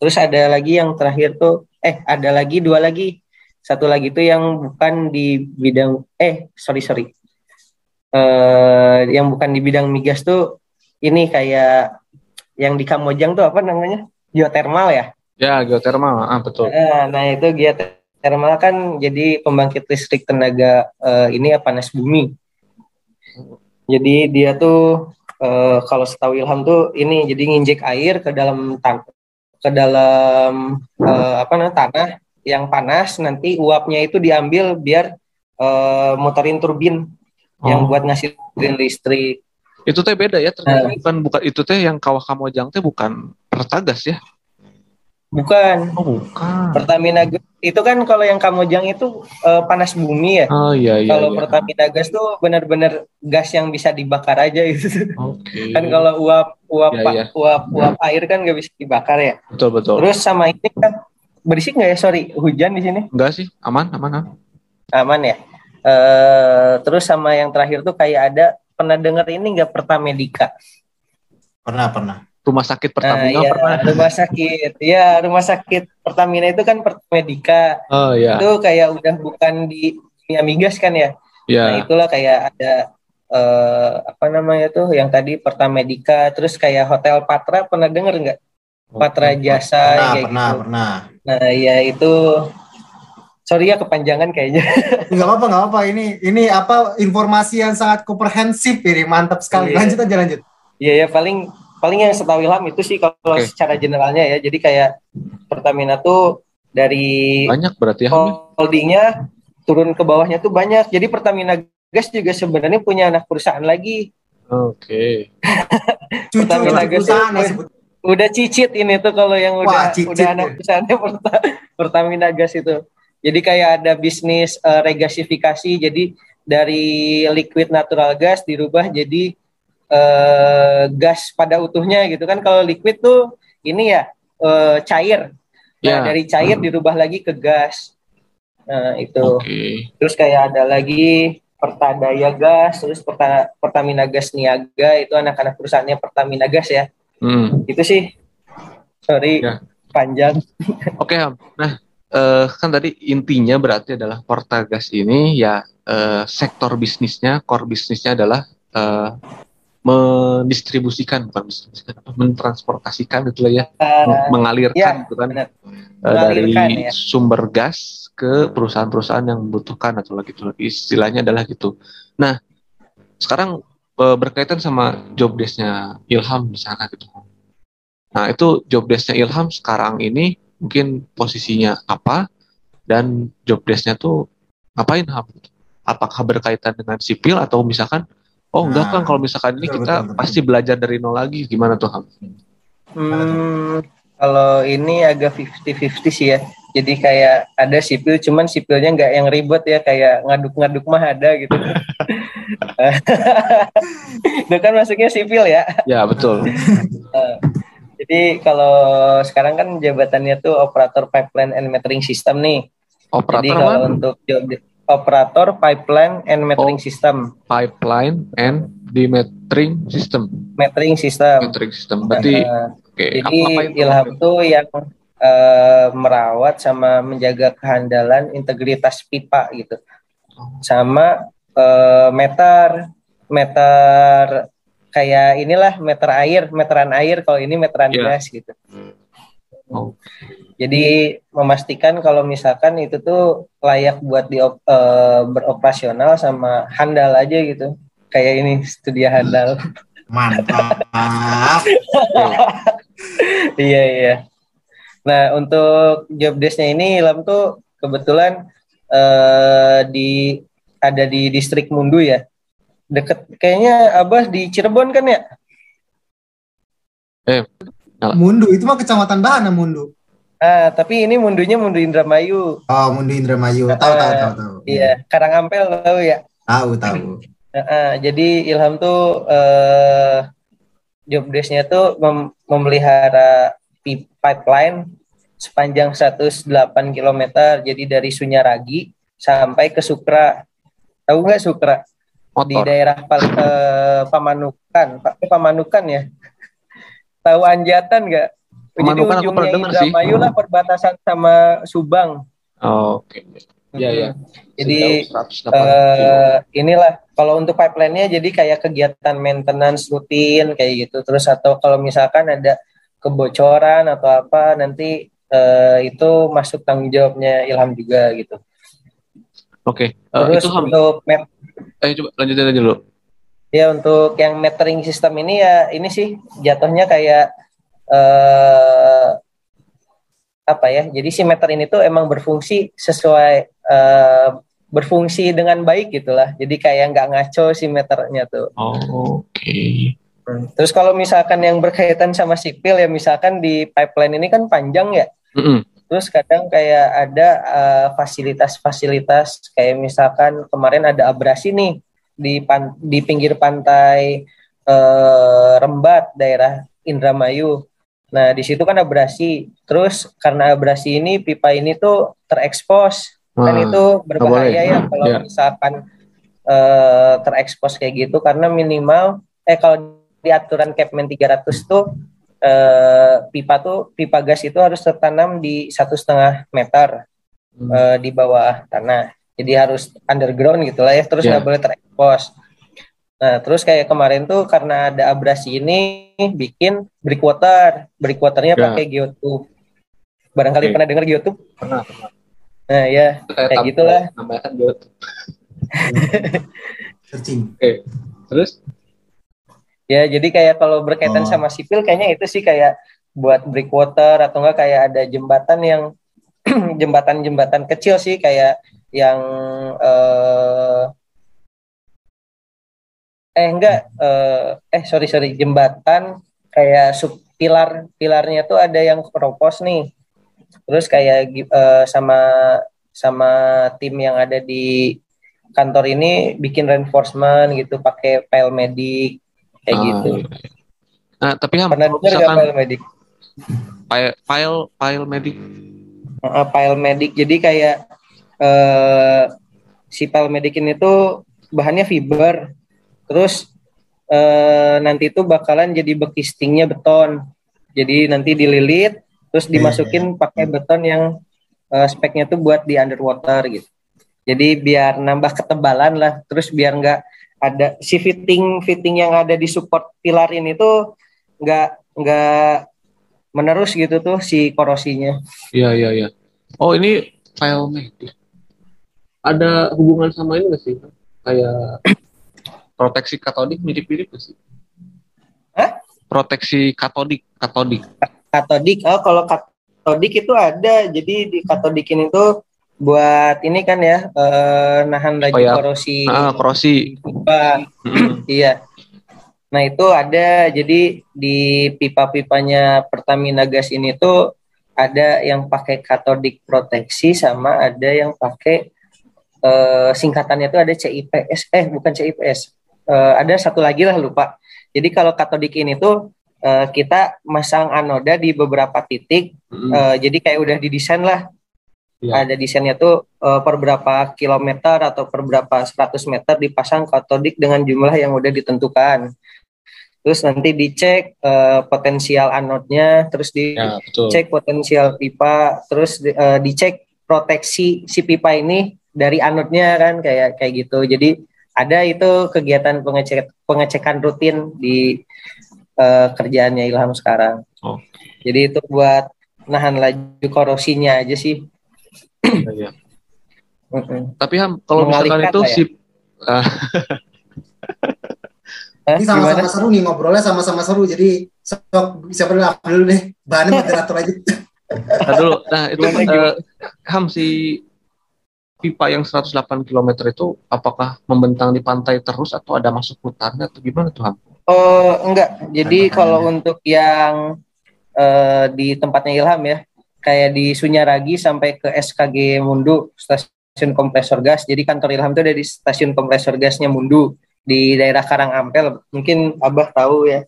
Terus ada lagi yang terakhir tuh, eh ada lagi dua lagi, satu lagi tuh yang bukan di bidang, eh sorry sorry, eh yang bukan di bidang migas tuh ini kayak yang di Kamojang tuh apa namanya? Geothermal ya? Ya, geothermal. Ah, betul. Nah, nah itu geothermal kan jadi pembangkit listrik tenaga eh, ini ya panas bumi. Jadi dia tuh eh, kalau setahu Ilham tuh ini jadi nginjek air ke dalam tang ke dalam eh, apa namanya tanah yang panas nanti uapnya itu diambil biar eh, muterin turbin yang Oh. buat ngasilin listrik. Itu teh beda ya, ternyata Eh. bukan bukan itu teh yang kawah Kamojang teh bukan Pertagas ya. Bukan Oh, bukan. Pertamina Gas itu kan kalau yang Kamojang itu eh, panas bumi ya. Oh iya iya. kalau iya. Pertamina Gas tuh benar-benar gas yang bisa dibakar aja gitu. Oke. kan kalau uap uap Iya, iya. uap uap air kan nggak bisa dibakar ya. betul betul. Terus sama ini kan berisik nggak ya? Sorry, hujan di sini Enggak sih, aman aman aman. aman ya. Eh terus sama yang terakhir tuh kayak ada pernah denger ini nggak Pertamedika? Pernah, pernah. Rumah sakit Nah, Pertamina iya, pernah. rumah sakit. Ya, rumah sakit Pertamina itu kan Pertamedika. Oh iya. Itu kayak udah bukan di dunia migas kan ya. Nah, Iya. itulah kayak ada eh apa namanya tuh yang tadi Pertamedika, terus kayak Hotel Patra pernah denger nggak? Patra Jasa Pernah, kayak pernah, gitu. pernah. Nah, ya itu sorry ya kepanjangan kayaknya. Enggak apa-apa, enggak apa. Ini ini apa informasi yang sangat komprehensif ini, mantap sekali. Iya. Lanjut aja lanjut. Iya ya paling paling yang setahu Ilham itu sih kalau Oke. secara generalnya ya. Jadi kayak Pertamina tuh dari Banyak berarti ya. Hamid? holdingnya turun ke bawahnya tuh banyak. Jadi Pertamina Gas juga sebenarnya punya anak perusahaan lagi. Oke. Cucu Pertamina Gas perusahaan sebut. Udah cicit ini tuh kalau yang Wah, udah cicit udah anak ya. perusahaannya Perta- Pertamina Gas itu. Jadi kayak ada bisnis eh, regasifikasi. Jadi dari liquid natural gas dirubah jadi eh, gas pada utuhnya gitu kan. Kalau liquid tuh ini ya eh, cair. Nah, Ya. dari cair dirubah lagi ke gas. Nah, itu. Oke. Terus kayak ada lagi Pertadaya Gas, terus Perta- Pertamina Gas Niaga itu anak-anak perusahaannya Pertamina Gas ya. Hmm. Itu sih. Sorry, Ya. panjang. Oke, Ham. Nah, eh, kan tadi intinya berarti adalah Portagas ini ya eh, sektor bisnisnya, core bisnisnya adalah eh, mendistribusikan, bukan mendistribusikan, apa, mentransportasikan gitu lah ya, Eh, mengalirkan ya, gitu kan benar. eh, dari Mengalirkan, ya. sumber gas ke perusahaan-perusahaan yang membutuhkan atau lagi itu lagi istilahnya adalah gitu. Nah, sekarang eh, berkaitan sama job desk-nya Ilham di sana gitu. Nah, itu job desk-nya Ilham sekarang ini mungkin posisinya apa dan job desk-nya tuh ngapain Ham? Apakah berkaitan dengan sipil atau misalkan oh enggak Nah, kan kalau misalkan ini betul, kita betul, betul. pasti belajar dari nol lagi gimana tuh Ham? Hmm, kalau ini agak 50-50 sih ya. Jadi kayak ada sipil, cuman sipilnya nggak yang ribet ya, kayak ngaduk-ngaduk mah ada gitu. Itu kan masuknya sipil ya. Ya, betul. Jadi kalau sekarang kan jabatannya tuh operator pipeline and metering system nih. Jadi Operator kalau apa? untuk job operator pipeline and metering Oh. system, Pipeline and Demetering System. metering system. Metering System. Berarti Nah, oke, jadi apa? Ilham tuh yang eh, merawat sama menjaga kehandalan integritas pipa gitu, sama eh, meter meter kayak inilah meter air, meteran air kalau ini meteran Iya. gas gitu. Jadi memastikan kalau misalkan itu tuh layak buat di beroperasional sama handal aja gitu. Kayak ini studi handal. Mantap. iya iya. Nah untuk job desk-nya ini Ilham tuh kebetulan eh, di ada di distrik Mundu ya. Deket kayaknya Abah di Cirebon kan ya? Mundu itu mah kecamatan Bahana Mundu. Ah tapi ini Mundunya Mundu Indramayu. Oh, Mundu Indramayu. Tahu tahu tahu tahu. Iya, Karangampel tahu ya. Tahu tahu. Nah, jadi Ilham tuh eh, job desk-nya tuh mem- memelihara pi- pipeline sepanjang 108 km. Jadi dari Sunyaragi sampai ke Sukra. Tahu nggak Sukra? Di Motor. daerah Pal- eh, Pamanukan, Pak Pamanukan ya. Tahu Anjatan nggak? Jadi ujungnya. Indramayu lah perbatasan sama Subang. Oh, Oke. Iya, iya. Jadi 108 kilo. eh inilah kalau untuk pipeline-nya jadi kayak kegiatan maintenance rutin kayak gitu. Terus atau kalau misalkan ada kebocoran atau apa nanti eh, itu masuk tanggung jawabnya Ilham juga gitu. Oke. Eh, Terus itu untuk met- Eh coba lanjutin aja dulu. Ya untuk yang metering system ini ya ini sih jatuhnya kayak eh apa ya? Jadi si meter ini tuh emang berfungsi sesuai eh, berfungsi dengan baik gitulah. Jadi kayak nggak ngaco si meternya tuh. Oh, oke. Hmm. Terus kalau misalkan yang berkaitan sama sipil ya misalkan di pipeline ini kan panjang ya. Mm-mm. Terus kadang kayak ada eh, fasilitas-fasilitas kayak misalkan kemarin ada abrasi nih di pan- di pinggir pantai eh, Rembat daerah Indramayu. Nah, di situ kan abrasi. Terus karena abrasi ini pipa ini tuh terekspos. Kan Wah, itu berbahaya ya kalau Iya. misalkan eh, terekspos kayak gitu karena minimal eh kalau di aturan Kepmen 300 tuh eh, pipa tuh pipa gas itu harus tertanam di satu setengah meter Hmm. eh, di bawah tanah. Jadi harus underground gitu lah ya. Terus Iya. nggak boleh terekspos. Nah, terus kayak kemarin tuh karena ada abrasi ini bikin breakwater. Breakwaternya Ya. pakai geotube. Barangkali Oke. pernah dengar geotube? Pernah, pernah. Nah, ya kayak tam- gitulah. Namanya kan geotube. searching Terus? Ya, jadi kayak kalau berkaitan Oh. sama sipil kayaknya itu sih kayak buat breakwater atau enggak kayak ada jembatan yang jembatan-jembatan kecil sih kayak yang eh eh enggak eh eh sorry sorry jembatan kayak sub pilar pilarnya tuh ada yang keropos nih. Terus kayak eh, sama sama tim yang ada di kantor ini bikin reinforcement gitu pakai file medic kayak Ah, gitu. iya, iya. Nah, tapi Ham, Pernah dengar nggak file medic? file, file, file medic, Heeh, file medic. Jadi kayak eh, si file medic ini tuh bahannya fiber. Terus eh, nanti itu bakalan jadi bekistingnya beton. Jadi nanti dililit, terus dimasukin pakai beton yang eh, speknya tuh buat di underwater gitu. Jadi biar nambah ketebalan lah. Terus biar nggak ada si fitting fitting yang ada di support pilar ini tuh nggak nggak menerus gitu tuh si korosinya. Iya, iya, iya. Oh, ini file medic. Ada hubungan sama ini nggak sih? Kayak proteksi katodik mirip-mirip sih? Hah? Proteksi katodik, katodik. katodik oh kalau katodik itu ada jadi di katodik ini tuh buat ini kan ya eh, nahan laju Oh ya. korosi Ah, korosi. pipa Mm-mm. iya nah itu ada jadi di pipa-pipanya Pertamina Gas ini tuh ada yang pakai katodik proteksi sama ada yang pakai eh, singkatannya tuh ada CIPS eh bukan CIPS Eh, ada satu lagi lah lupa jadi kalau katodik ini tuh eh, kita masang anoda di beberapa titik Mm-mm. Eh, jadi kayak udah didesain lah. Iya. Ada desainnya tuh eh, per berapa kilometer atau per berapa 100 meter dipasang katodik dengan jumlah yang udah ditentukan. Terus nanti dicek eh, potensial anodnya, terus Ya, dicek potensial pipa, terus di- eh, dicek proteksi si pipa ini dari anodnya kan kayak kayak gitu. Jadi ada itu kegiatan pengecek pengecekan rutin di eh, kerjaannya Ilham sekarang. Oh. Jadi itu buat nahan laju korosinya aja sih. Iya, iya. Tapi Ham, kalau misalkan itu ya. si ah, ini sama-sama seru nih ngobrolnya sama-sama seru jadi sok siapa dulu dulu deh bahannya moderator aja Nah, dulu. Nah, itu Gimana, eh, gimana? Ham si pipa yang 108 km itu apakah membentang di pantai terus atau ada masuk hutannya atau gimana tuh Ham? Oh, enggak. Jadi kalau untuk yang eh, di tempatnya Ilham ya, kayak di Sunyaragi sampai ke SKG Mundu, stasiun kompresor gas. Jadi kantor Ilham itu ada di stasiun kompresor gasnya Mundu di daerah Karangampel. Mungkin Abah tahu ya.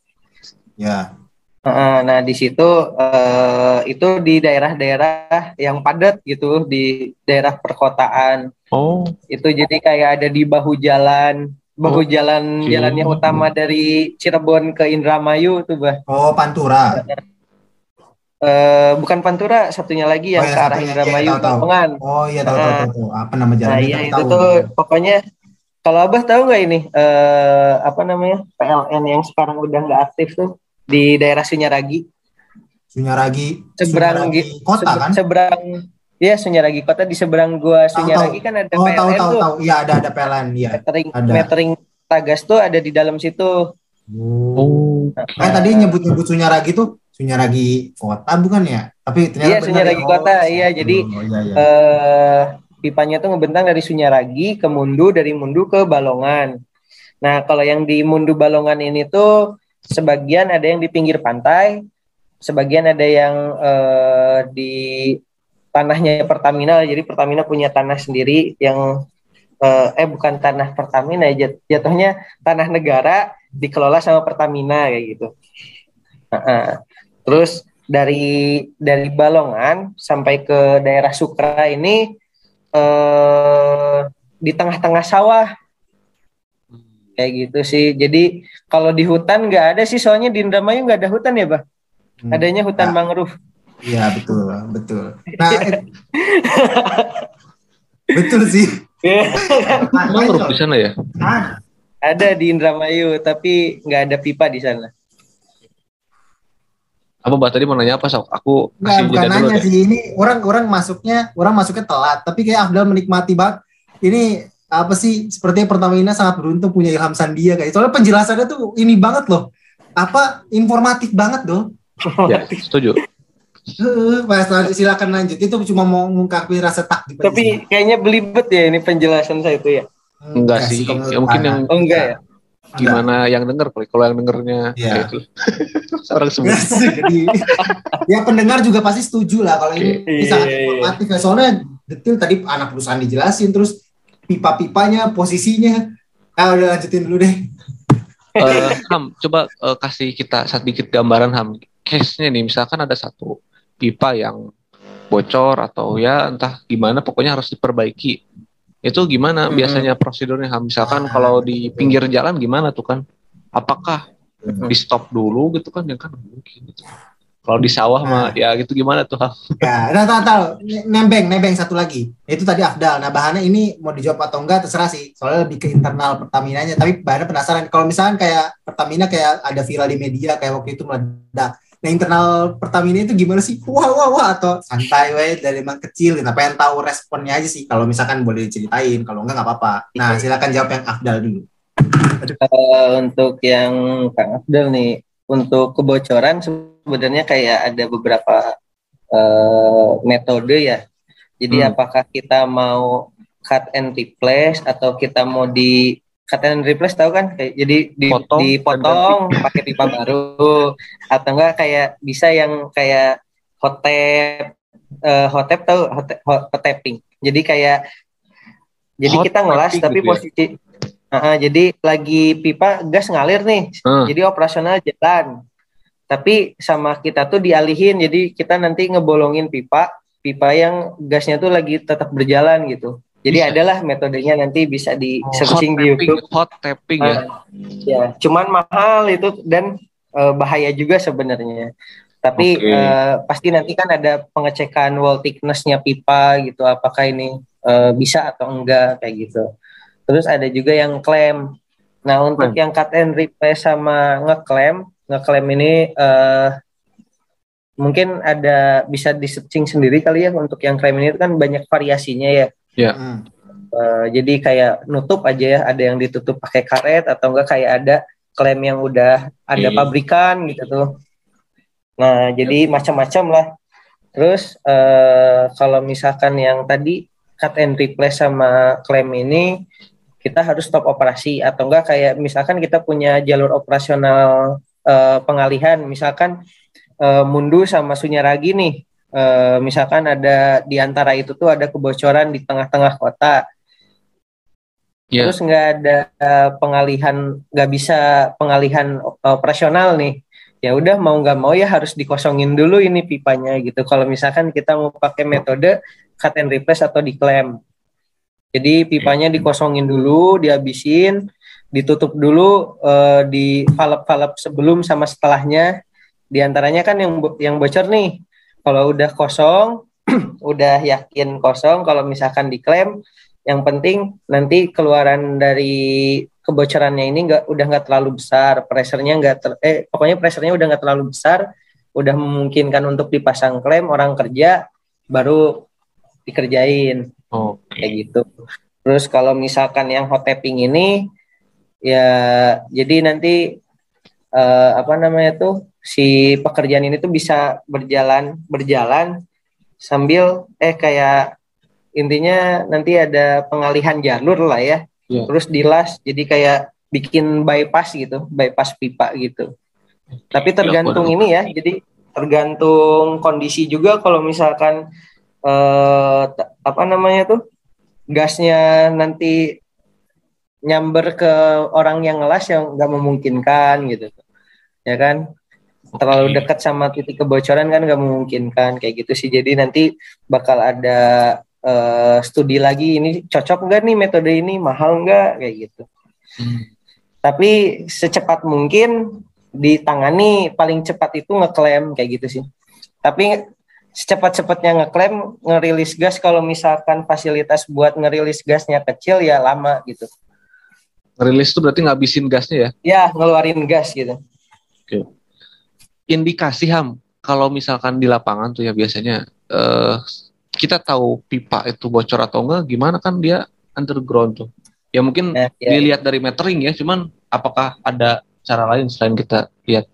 ya Nah, di situ eh, itu di daerah-daerah yang padat gitu, di daerah perkotaan. Oh, Itu jadi kayak ada di bahu jalan, bahu Oh, jalan oke. jalannya utama dari Cirebon ke Indramayu tuh, Bah. oh Pantura Eh, bukan Pantura, satunya lagi yang Oh, ya, ke arah satunya, Indramayu, iya, tahu, tahu. Kampungan. oh iya tahu Nah. tahu, tahu. apa nama Nah, jalannya iya tapi itu tahu. tuh pokoknya kalau Abah tahu nggak ini eh apa namanya PLN yang sekarang udah nggak aktif tuh di daerah Sunyaragi, Sunyaragi seberang Sunyaragi gi- kota sebe- kan seberang ya Sunyaragi kota di seberang gua Tahu, Sunyaragi kan ada oh tahu PLN tahu tuh tahu iya ada ada PLN iya metering Ada. metering tagas tuh ada di dalam situ. oh. oh, eh tadi nyebut nyebut Sunyaragi tuh Sunyaragi kota bukan ya? Tapi ternyata Iya, benar Sunyaragi ya. kota, Oh, iya, jadi, oh, iya, iya. eh pipanya tuh ngebentang dari Sunyaragi ke Mundu, dari Mundu ke Balongan. Nah, kalau yang di Mundu Balongan ini tuh sebagian ada yang di pinggir pantai, sebagian ada yang eh, di tanahnya Pertamina. Jadi Pertamina punya tanah sendiri yang eh, eh bukan tanah Pertamina, jat- jatuhnya tanah negara dikelola sama Pertamina kayak gitu. Nah, terus dari dari Balongan sampai ke daerah Sukra ini eh di tengah-tengah sawah kayak gitu sih. Jadi kalau di hutan nggak ada sih, soalnya di Indramayu nggak ada hutan ya, bah. Hmm. Adanya hutan Ah, mangrove. Iya betul, betul. Nah, eh, betul sih. Mangrove di sana ya? Ah, ada di Indramayu, tapi nggak ada pipa di sana. Apa Mbak tadi mau nanya apa? Sok? Aku Nggak, kasih bukan jeda dulu nanya deh. sih. Ini orang-orang masuknya, orang masuknya telat. Tapi kayak Afdal menikmati banget. Ini apa sih? Sepertinya Pertamina sangat beruntung punya Ilham Sandia kayak. Soalnya penjelasannya tuh ini banget loh. Apa informatif banget dong. Ya, setuju. Mas silakan lanjut. Itu cuma mau ngungkapin rasa takjub. aja sih. Tapi kayaknya belibet ya ini penjelasan saya itu ya. Hmm, Enggak sih. kalau menurut Ya, mungkin yang Oh enggak ya? gimana yang denger kali. Kalau yang dengernya Iya. ya itu. Orang semua. Jadi ya pendengar juga pasti setuju lah kalau ini, ini Iya, sangat iya, iya. informatif ya. Soalnya detail tadi anak perusahaan dijelasin terus pipa-pipanya, posisinya. Ah udah lanjutin dulu deh. Eh, Ham, coba eh, kasih kita sedikit gambaran Ham. Case-nya nih, misalkan ada satu pipa yang bocor atau ya entah gimana, pokoknya harus diperbaiki. Itu gimana Hmm. biasanya prosedurnya Ham? Misalkan Ah, kalau di pinggir jalan gimana tuh kan? Apakah di stop dulu gitu kan? Ya kan mungkin gitu. Kalau di sawah mah ya gitu gimana tuh? Ya, nah, tahu tahu nembeng, nembeng satu lagi. Itu tadi Afdal. Nah, bahannya ini mau dijawab atau enggak terserah sih. Soalnya lebih ke internal Pertaminanya, tapi bahannya penasaran. Kalau misalkan kayak Pertamina kayak ada viral di media kayak waktu itu meledak. Nah, internal Pertamina itu gimana sih? Wah, wah, wah atau santai weh dari emang kecil. Nah, pengen tahu responnya aja sih. Kalau misalkan boleh diceritain, kalau enggak nggak apa-apa. Nah, silakan jawab yang Afdal dulu. Eh, untuk yang Kang Afdal nih, untuk kebocoran sebenarnya kayak ada beberapa eh, metode ya. Jadi Hmm. apakah kita mau cut and replace atau kita mau di cut and replace tahu kan? Kayak jadi di, Potong dipotong pakai pipa baru atau enggak kayak bisa yang kayak hotep eh, hotep tahu hotep, hot tapping. Jadi kayak jadi Hot kita ngelas tapi gitu ya? posisi Ah, jadi lagi pipa gas ngalir nih, Hmm. jadi operasional jalan. Tapi sama kita tuh dialihin, jadi kita nanti ngebolongin pipa, pipa yang gasnya tuh lagi tetap berjalan gitu. Jadi Bisa. adalah metodenya nanti bisa di Hot searching di tapping, YouTube. hot tapping ya. Ah, ya, cuman mahal itu dan eh, bahaya juga sebenarnya. Tapi Oke. eh, pasti nanti kan ada pengecekan wall thickness-nya pipa gitu, apakah ini eh, bisa atau enggak kayak gitu. Terus ada juga yang klaim. Nah untuk Klaim. yang cut and replace sama ngeklaim, ngeklaim ini eh, mungkin ada bisa di searching sendiri kali ya untuk yang klaim ini kan banyak variasinya ya. Hmm. Eh, jadi kayak nutup aja ya, ada yang ditutup pakai karet atau enggak kayak ada klaim yang udah ada Oke. pabrikan gitu tuh. Nah, jadi macam-macam lah. Terus eh, kalau misalkan yang tadi cut and replace sama klaim ini kita harus stop operasi atau enggak kayak misalkan kita punya jalur operasional eh, pengalihan. Misalkan eh, Mundu sama Sunyaragi nih Eh, misalkan ada di antara itu tuh ada kebocoran di tengah-tengah kota. Iya. terus nggak ada eh, pengalihan nggak bisa pengalihan op- operasional nih. Ya udah mau nggak mau ya harus dikosongin dulu ini pipanya gitu. Kalau misalkan kita mau pakai metode cut and replace atau diklaim. Jadi pipanya dikosongin dulu dihabisin ditutup dulu eh, di valve-valve sebelum sama setelahnya. Di antaranya kan yang bo- yang bocor nih kalau udah kosong udah yakin kosong kalau misalkan diklaim yang penting nanti keluaran dari kebocorannya ini nggak udah nggak terlalu besar pressure-nya nggak ter, eh pokoknya pressure-nya udah nggak terlalu besar udah memungkinkan untuk dipasang klem orang kerja baru dikerjain. Oke. kayak gitu. Terus kalau misalkan yang hot tapping ini ya jadi nanti eh, apa namanya tuh si pekerjaan ini tuh bisa berjalan berjalan sambil eh kayak intinya nanti ada pengalihan jalur lah ya. Iya. Terus dilas jadi kayak bikin bypass gitu, bypass pipa gitu. Tapi tergantung ini ya, jadi tergantung kondisi juga kalau misalkan eh apa namanya tuh gasnya nanti nyamber ke orang yang ngelas yang nggak memungkinkan gitu, ya kan? Terlalu dekat sama titik kebocoran kan nggak memungkinkan kayak gitu sih. Jadi nanti bakal ada eh, studi lagi ini cocok nggak nih metode ini mahal nggak kayak gitu. Hmm. Tapi secepat mungkin ditangani paling cepat itu ngeklaim kayak gitu sih. Tapi secepat-cepatnya ngeklaim ngerilis gas kalau misalkan fasilitas buat ngerilis gasnya kecil ya lama gitu. Rilis itu berarti ngabisin gasnya ya. Ya ngeluarin gas gitu. Indikasi ham kalau misalkan di lapangan tuh ya biasanya eh kita tahu pipa itu bocor atau enggak gimana kan dia underground tuh. Ya mungkin Nah, ya. dilihat dari metering ya, cuman apakah ada cara lain selain kita lihat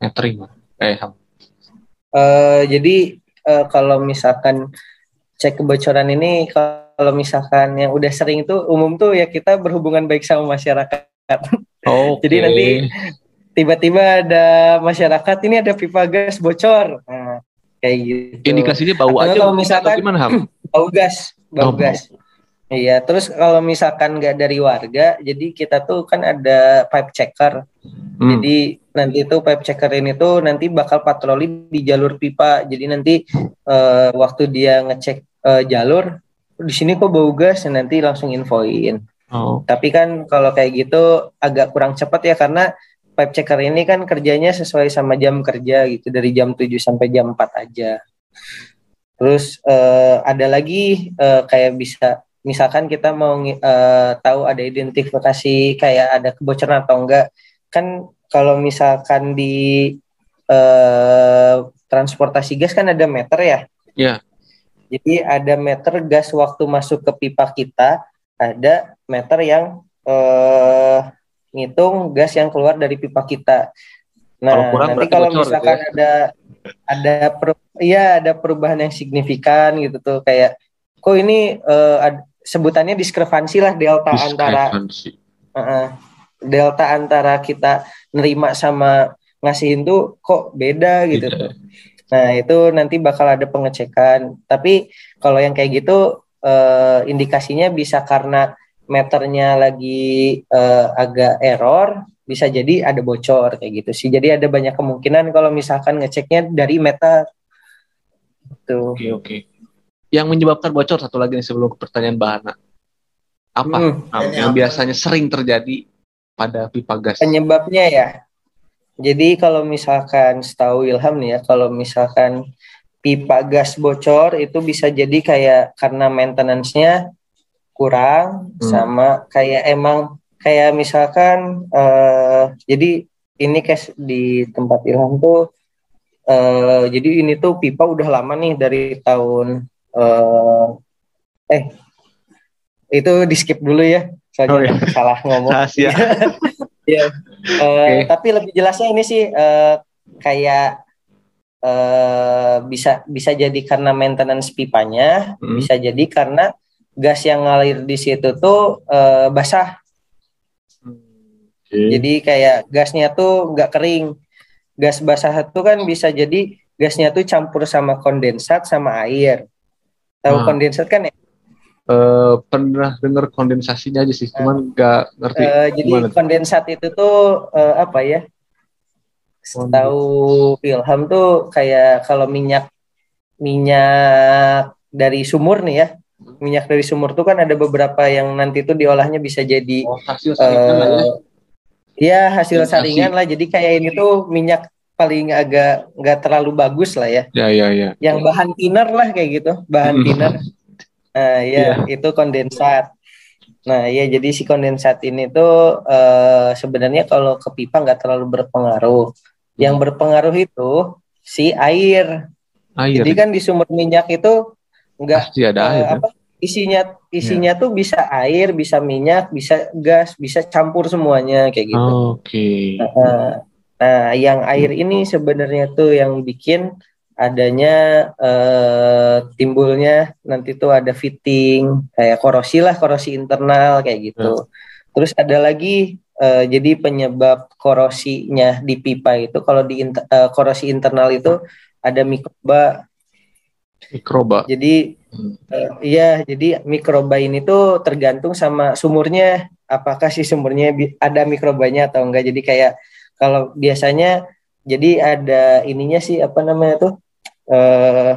metering? Eh, Ham. Eh, jadi eh, kalau misalkan cek kebocoran ini kalau misalkan yang udah sering itu umum tuh ya kita berhubungan baik sama masyarakat. Oke. Jadi nanti tiba-tiba ada masyarakat ini ada pipa gas bocor. Nah, kayak gitu. indikasinya bau Atau aja kalau misalkan- atau gimana Ham? bau gas, bau Oh, bau. gas. Iya, terus kalau misalkan nggak dari warga, jadi kita tuh kan ada pipe checker. Hmm. Jadi nanti tuh pipe checker ini tuh nanti bakal patroli di jalur pipa. Jadi nanti eh, waktu dia ngecek eh, jalur di sini kok bau gas, nanti langsung infoin. Oh, Tapi kan kalau kayak gitu agak kurang cepat ya karena pipe checker ini kan kerjanya sesuai sama jam kerja gitu dari jam 7 sampai jam 4 aja. Terus eh, ada lagi eh, kayak bisa misalkan kita mau eh, tahu ada identifikasi kayak ada kebocoran atau enggak. Kan kalau misalkan di eh, transportasi gas kan ada meter ya. Iya. Jadi ada meter gas waktu masuk ke pipa kita, ada meter yang eh, ngitung gas yang keluar dari pipa kita. Kalau Nah, kurang nanti kalau bocor gitu misalkan ada ada per- iya ada perubahan yang signifikan gitu tuh kayak kok ini eh, ad- sebutannya diskrepansi lah delta antara diskrepansi. Heeh. delta antara kita nerima sama ngasihin tuh kok beda gitu. Beda. Nah, itu nanti bakal ada pengecekan. Tapi kalau yang kayak gitu eh, indikasinya bisa karena meternya lagi eh, agak error, bisa jadi ada bocor kayak gitu sih. Jadi ada banyak kemungkinan kalau misalkan ngeceknya dari meter. Tuh. Oke, oke. Yang menyebabkan bocor satu lagi nih sebelum pertanyaan Bahana. Apa Hmm, yang biasanya sering terjadi pada pipa gas? penyebabnya ya. Jadi kalau misalkan setahu Ilham nih ya, kalau misalkan pipa gas bocor itu bisa jadi kayak karena maintenance-nya kurang Hmm. sama kayak emang kayak misalkan eh jadi ini kayak di tempat Ilham tuh eh jadi ini tuh pipa udah lama nih dari tahun eh eh itu di skip dulu ya soalnya Oh, iya. salah ngomong. Rahasia. Iya. Eh, Oke. Tapi lebih jelasnya ini sih eh, kayak eh, bisa bisa jadi karena maintenance pipanya, Hmm. bisa jadi karena gas yang ngalir di situ tuh eh, basah. Oke. Jadi kayak gasnya tuh nggak kering. Gas basah itu kan bisa jadi gasnya tuh campur sama kondensat sama air. Tahu Ah. kondensat kan ya? Eh, pernah dengar kondensasinya aja sih, cuman nggak ngerti. Eh, jadi gimana kondensat itu tuh eh, apa ya? Tahu Ilham tuh kayak kalau minyak minyak dari sumur nih ya. Minyak dari sumur tuh kan ada beberapa yang nanti tuh diolahnya bisa jadi Oh, hasil saringan lah ya. eh ya hasil saringan lah. Jadi kayak ini tuh minyak paling agak nggak terlalu bagus lah ya. Ya, ya, ya. Yang bahan thinner lah kayak gitu, bahan Hmm. thinner. Nah, ya itu kondensat. Nah, ya jadi si kondensat ini tuh eh, sebenarnya kalau ke pipa nggak terlalu berpengaruh. Yang berpengaruh itu si air. Air. Jadi kan di sumber minyak itu nggak Pasti ada eh, air. ya. apa isinya isinya tuh bisa air, bisa minyak, bisa gas, bisa campur semuanya kayak gitu. Oke. Nah, Nah, yang air ini sebenarnya tuh yang bikin adanya eh, timbulnya nanti tuh ada fitting kayak korosi lah korosi internal kayak gitu. Terus ada lagi eh, jadi penyebab korosinya di pipa itu kalau di inter- eh, korosi internal itu ada mikroba. Mikroba. Jadi Hmm. iya jadi mikroba ini tuh tergantung sama sumurnya. Apakah si sumurnya ada mikrobanya atau enggak. Jadi kayak kalau biasanya jadi ada ininya sih apa namanya tuh eh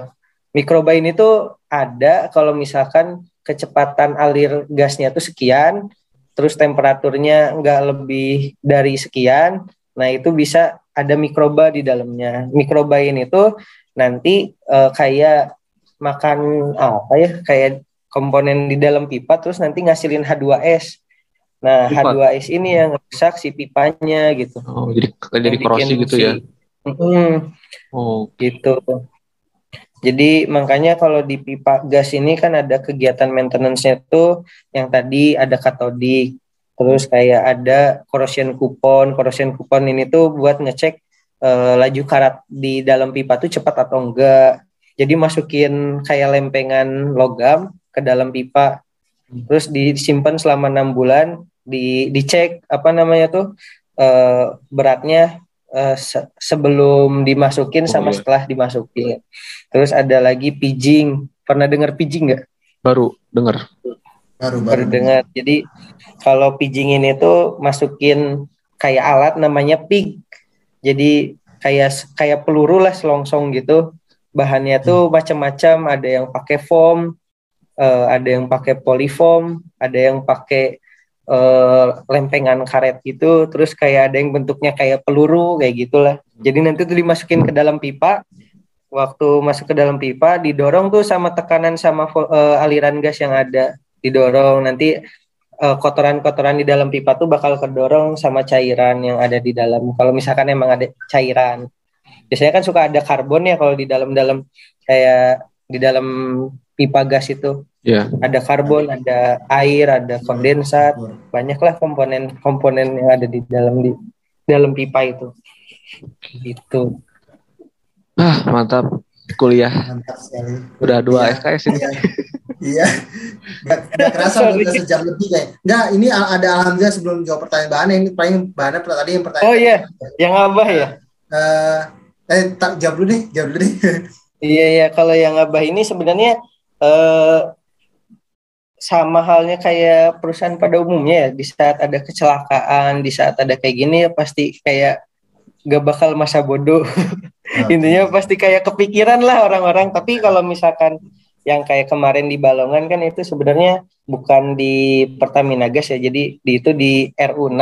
mikroba ini tuh ada kalau misalkan kecepatan alir gasnya tuh sekian, terus temperaturnya nggak lebih dari sekian, nah itu bisa ada mikroba di dalamnya. Mikroba ini tuh nanti eh, kayak makan apa ya, kayak komponen di dalam pipa, terus nanti ngasilin H2S. Nah, Pipa. H2S ini yang rusak si pipanya gitu. Oh, jadi jadi korosi gitu si- ya. Mm, Oh, gitu. Jadi makanya kalau di pipa gas ini kan ada kegiatan maintenance-nya tuh yang tadi ada katodik, terus kayak ada corrosion coupon. Corrosion coupon ini tuh buat ngecek eh, laju karat di dalam pipa tuh cepat atau enggak. Jadi masukin kayak lempengan logam ke dalam pipa, terus disimpan selama enam bulan, di dicek apa namanya tuh eh, beratnya eh, se- sebelum dimasukin Oh, sama iya. setelah dimasukin. Terus ada lagi pijing. Pernah dengar pijing nggak? baru dengar. baru baru Baru dengar. Jadi kalau pijing ini tuh masukin kayak alat namanya pig. Jadi kayak kayak peluru lah selongsong gitu. Bahannya tuh macam-macam. Ada yang pakai foam, eh, ada yang pakai polyfoam, ada yang pakai eh, lempengan karet gitu. Terus kayak ada yang bentuknya kayak peluru kayak gitulah. Jadi nanti tuh dimasukin ke dalam pipa. Waktu masuk ke dalam pipa didorong tuh sama tekanan sama eh, aliran gas yang ada didorong nanti eh, kotoran-kotoran di dalam pipa tuh bakal kedorong sama cairan yang ada di dalam. Kalau misalkan emang ada cairan, biasanya kan suka ada karbon ya kalau di dalam-dalam kayak di dalam pipa gas itu Ya. ada karbon, ada air, ada kondensat, banyaklah komponen-komponen yang ada di dalam di dalam pipa itu. Itu. Ah, mantap. Kuliah mantap sekali udah dua Iya. SKS ini. Iya. Iya. Gak, gak kerasa udah, sejam lebih kayak. Enggak, ini ada alhamdulillah sebelum jawab pertanyaan bahannya ini paling bahannya tadi yang pertanyaan. Oh iya, yang abah ya. Eh, eh tak jawab dulu deh, jawab dulu deh. Iya iya kalau yang abah ini sebenarnya eh, sama halnya kayak perusahaan pada umumnya ya. Di saat ada kecelakaan di saat ada kayak gini ya pasti kayak gak bakal masa bodoh. Intinya pasti kayak kepikiran lah orang-orang. Tapi kalau misalkan yang kayak kemarin di Balongan kan itu sebenarnya bukan di Pertamina Gas ya. Jadi di itu di RU6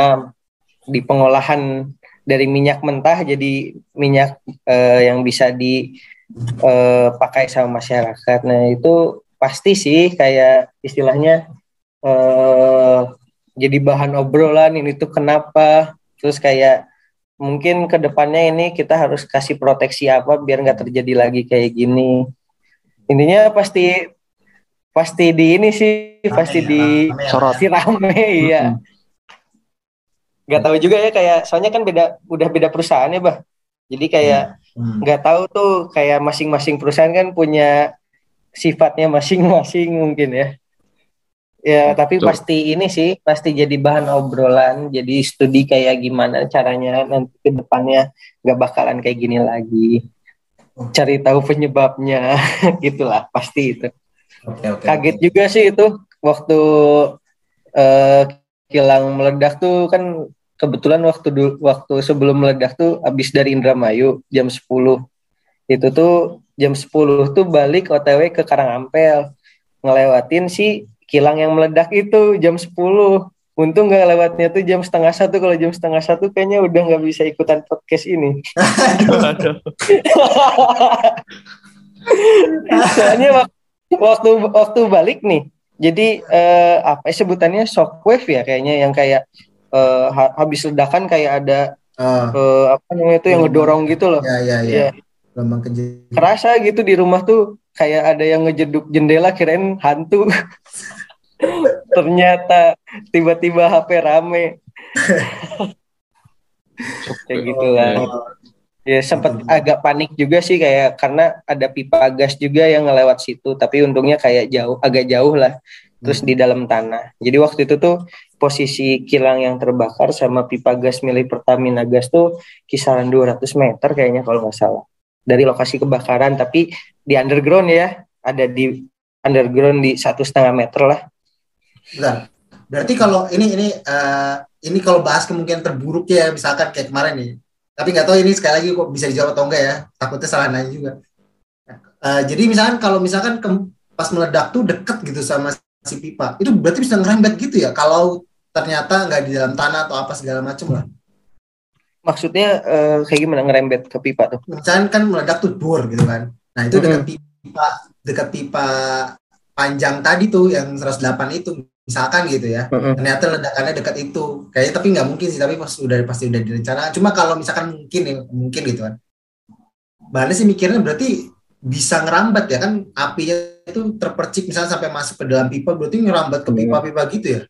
di pengolahan dari minyak mentah. Jadi minyak eh, yang bisa dipakai sama masyarakat. Nah itu pasti sih kayak istilahnya eh jadi bahan obrolan ini tuh kenapa terus kayak mungkin ke depannya ini kita harus kasih proteksi apa biar nggak terjadi lagi kayak gini intinya pasti pasti di ini sih pasti Rame ya, di rame ya. Sorot. pasti rame iya nggak tahu juga ya kayak soalnya kan beda udah beda perusahaan ya bah jadi kayak Hmm. nggak tahu tuh kayak masing-masing perusahaan kan punya sifatnya masing-masing mungkin ya. Ya, tapi Betul. pasti ini sih pasti jadi bahan obrolan, jadi studi kayak gimana caranya nanti ke depannya nggak bakalan kayak gini lagi. Cari tahu penyebabnya, gitulah pasti itu. Oke, oke. Kaget juga sih itu waktu eh, kilang meledak tuh kan kebetulan waktu waktu sebelum meledak tuh habis dari Indramayu jam 10. Itu tuh jam 10 tuh balik OTW ke Karangampel. Ngelewatin si kilang yang meledak itu jam 10. Untung nggak lewatnya tuh jam setengah satu. Kalau jam setengah satu kayaknya udah nggak bisa ikutan podcast ini. Soalnya wak- waktu waktu balik nih, jadi eh, apa ya sebutannya shockwave ya kayaknya yang kayak eh, ha- habis ledakan kayak ada Oh, eh, apa namanya itu yang ngedorong gitu loh. ya, ya, ya. Iya. Gelombang kejut. Kerasa gitu di rumah tuh kayak ada yang ngejeduk jendela kirain hantu. Ternyata tiba-tiba HP rame. kayak gitu lah. Ya sempat agak panik juga sih kayak karena ada pipa gas juga yang ngelewat situ, tapi untungnya kayak jauh, agak jauh lah. Terus di dalam tanah. Jadi waktu itu tuh posisi kilang yang terbakar sama pipa gas milik Pertamina Gas tuh kisaran 200 meter kayaknya kalau nggak salah dari lokasi kebakaran, tapi di underground ya, ada di underground di satu setengah meter lah. Bentar. Berarti kalau ini ini uh, ini kalau bahas kemungkinan terburuk ya misalkan kayak kemarin nih. Tapi nggak tahu ini sekali lagi kok bisa dijawab atau enggak ya. Takutnya salah nanya juga. Uh, jadi misalkan kalau misalkan ke, pas meledak tuh deket gitu sama si pipa, itu berarti bisa ngerembet gitu ya. Kalau ternyata nggak di dalam tanah atau apa segala macam lah. Maksudnya uh, kayak gimana ngerembet ke pipa tuh? Misalkan kan meledak tuh bor gitu kan. Nah itu dekat pipa dekat pipa panjang tadi tuh yang 108 itu misalkan gitu ya. Mm-hmm. ternyata ledakannya dekat itu. Kayaknya tapi nggak mungkin sih tapi pas udah pasti udah direncanakan cuma kalau misalkan mungkin ya mungkin gitu kan. Bahannya sih mikirnya berarti bisa ngerambat ya kan? Apinya itu terpercik misalnya sampai masuk ke dalam pipa berarti ngerambat ke pipa-pipa gitu ya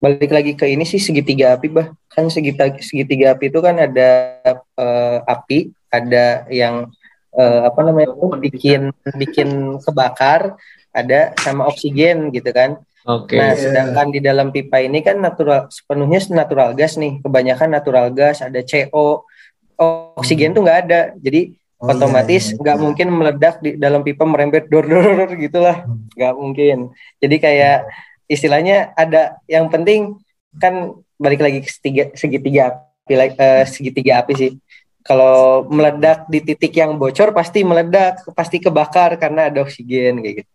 balik lagi ke ini sih segitiga api bah kan segitiga segitiga api itu kan ada uh, api ada yang uh, apa namanya itu bikin bikin kebakar ada sama oksigen gitu kan Oke. Okay. Nah, sedangkan di dalam pipa ini kan natural sepenuhnya natural gas nih. Kebanyakan natural gas, ada CO, oksigen tuh nggak ada. Jadi oh, iya, otomatis iya, nggak iya, iya. mungkin meledak di dalam pipa merembet dor dor gitulah, hmm. nggak mungkin. Jadi kayak istilahnya ada yang penting kan balik lagi ke segitiga, segitiga api, uh, segitiga api sih. Kalau meledak di titik yang bocor pasti meledak, pasti kebakar karena ada oksigen kayak gitu.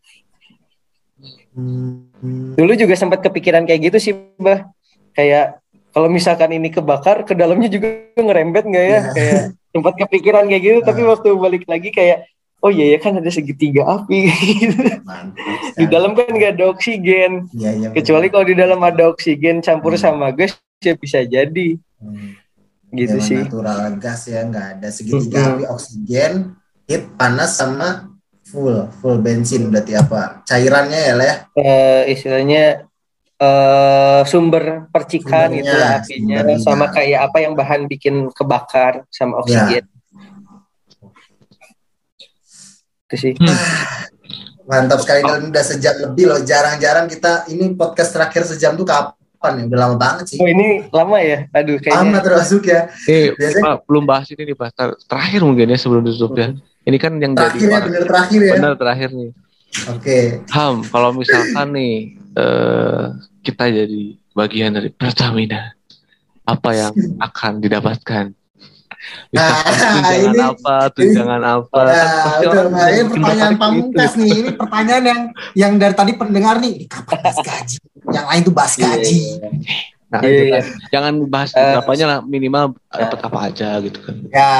Dulu juga sempat kepikiran kayak gitu sih, Bah. Kayak kalau misalkan ini kebakar, ke dalamnya juga ngerembet nggak ya? Yeah. Kayak sempat kepikiran kayak gitu, uh. tapi nah. waktu balik lagi kayak oh iya ya kan ada segitiga api di dalam kan nggak ada oksigen ya, ya, kecuali kalau di dalam ada oksigen campur hmm. sama gas ya bisa jadi hmm. gitu Memang sih natural gas ya nggak ada segitiga hmm. api oksigen heat panas sama full full bensin berarti apa cairannya ya lah uh, istilahnya uh, sumber percikan gitu apinya sumbernya. sama kayak apa yang bahan bikin kebakar sama oksigen ya. Itu sih hmm. mantap sekali dan udah sejam lebih loh jarang-jarang kita ini podcast terakhir sejam tuh kapan ya udah lama banget sih oh ini lama ya aduh kayaknya lama termasuk ya eh, Biasanya... belum bahas ini nih bahas terakhir mungkin ya sebelum tutup ya hmm ini kan yang terakhir jadi ya, bener terakhir ya. Bener terakhir nih. Oke. Okay. Ham, kalau misalkan nih uh, kita jadi bagian dari Pertamina, apa yang akan didapatkan? Nah, tunjangan ini, apa, tunjangan ini, apa? Nah, kan betul, nah, ini pertanyaan pamungkas nih. Ini pertanyaan yang yang dari tadi pendengar nih, kapan bahas gaji? Yang lain tuh bahas iya, gaji. Yeah. Nah, yeah, itu kan. Jangan bahas uh, berapanya lah, minimal uh, dapat apa aja gitu kan. Ya,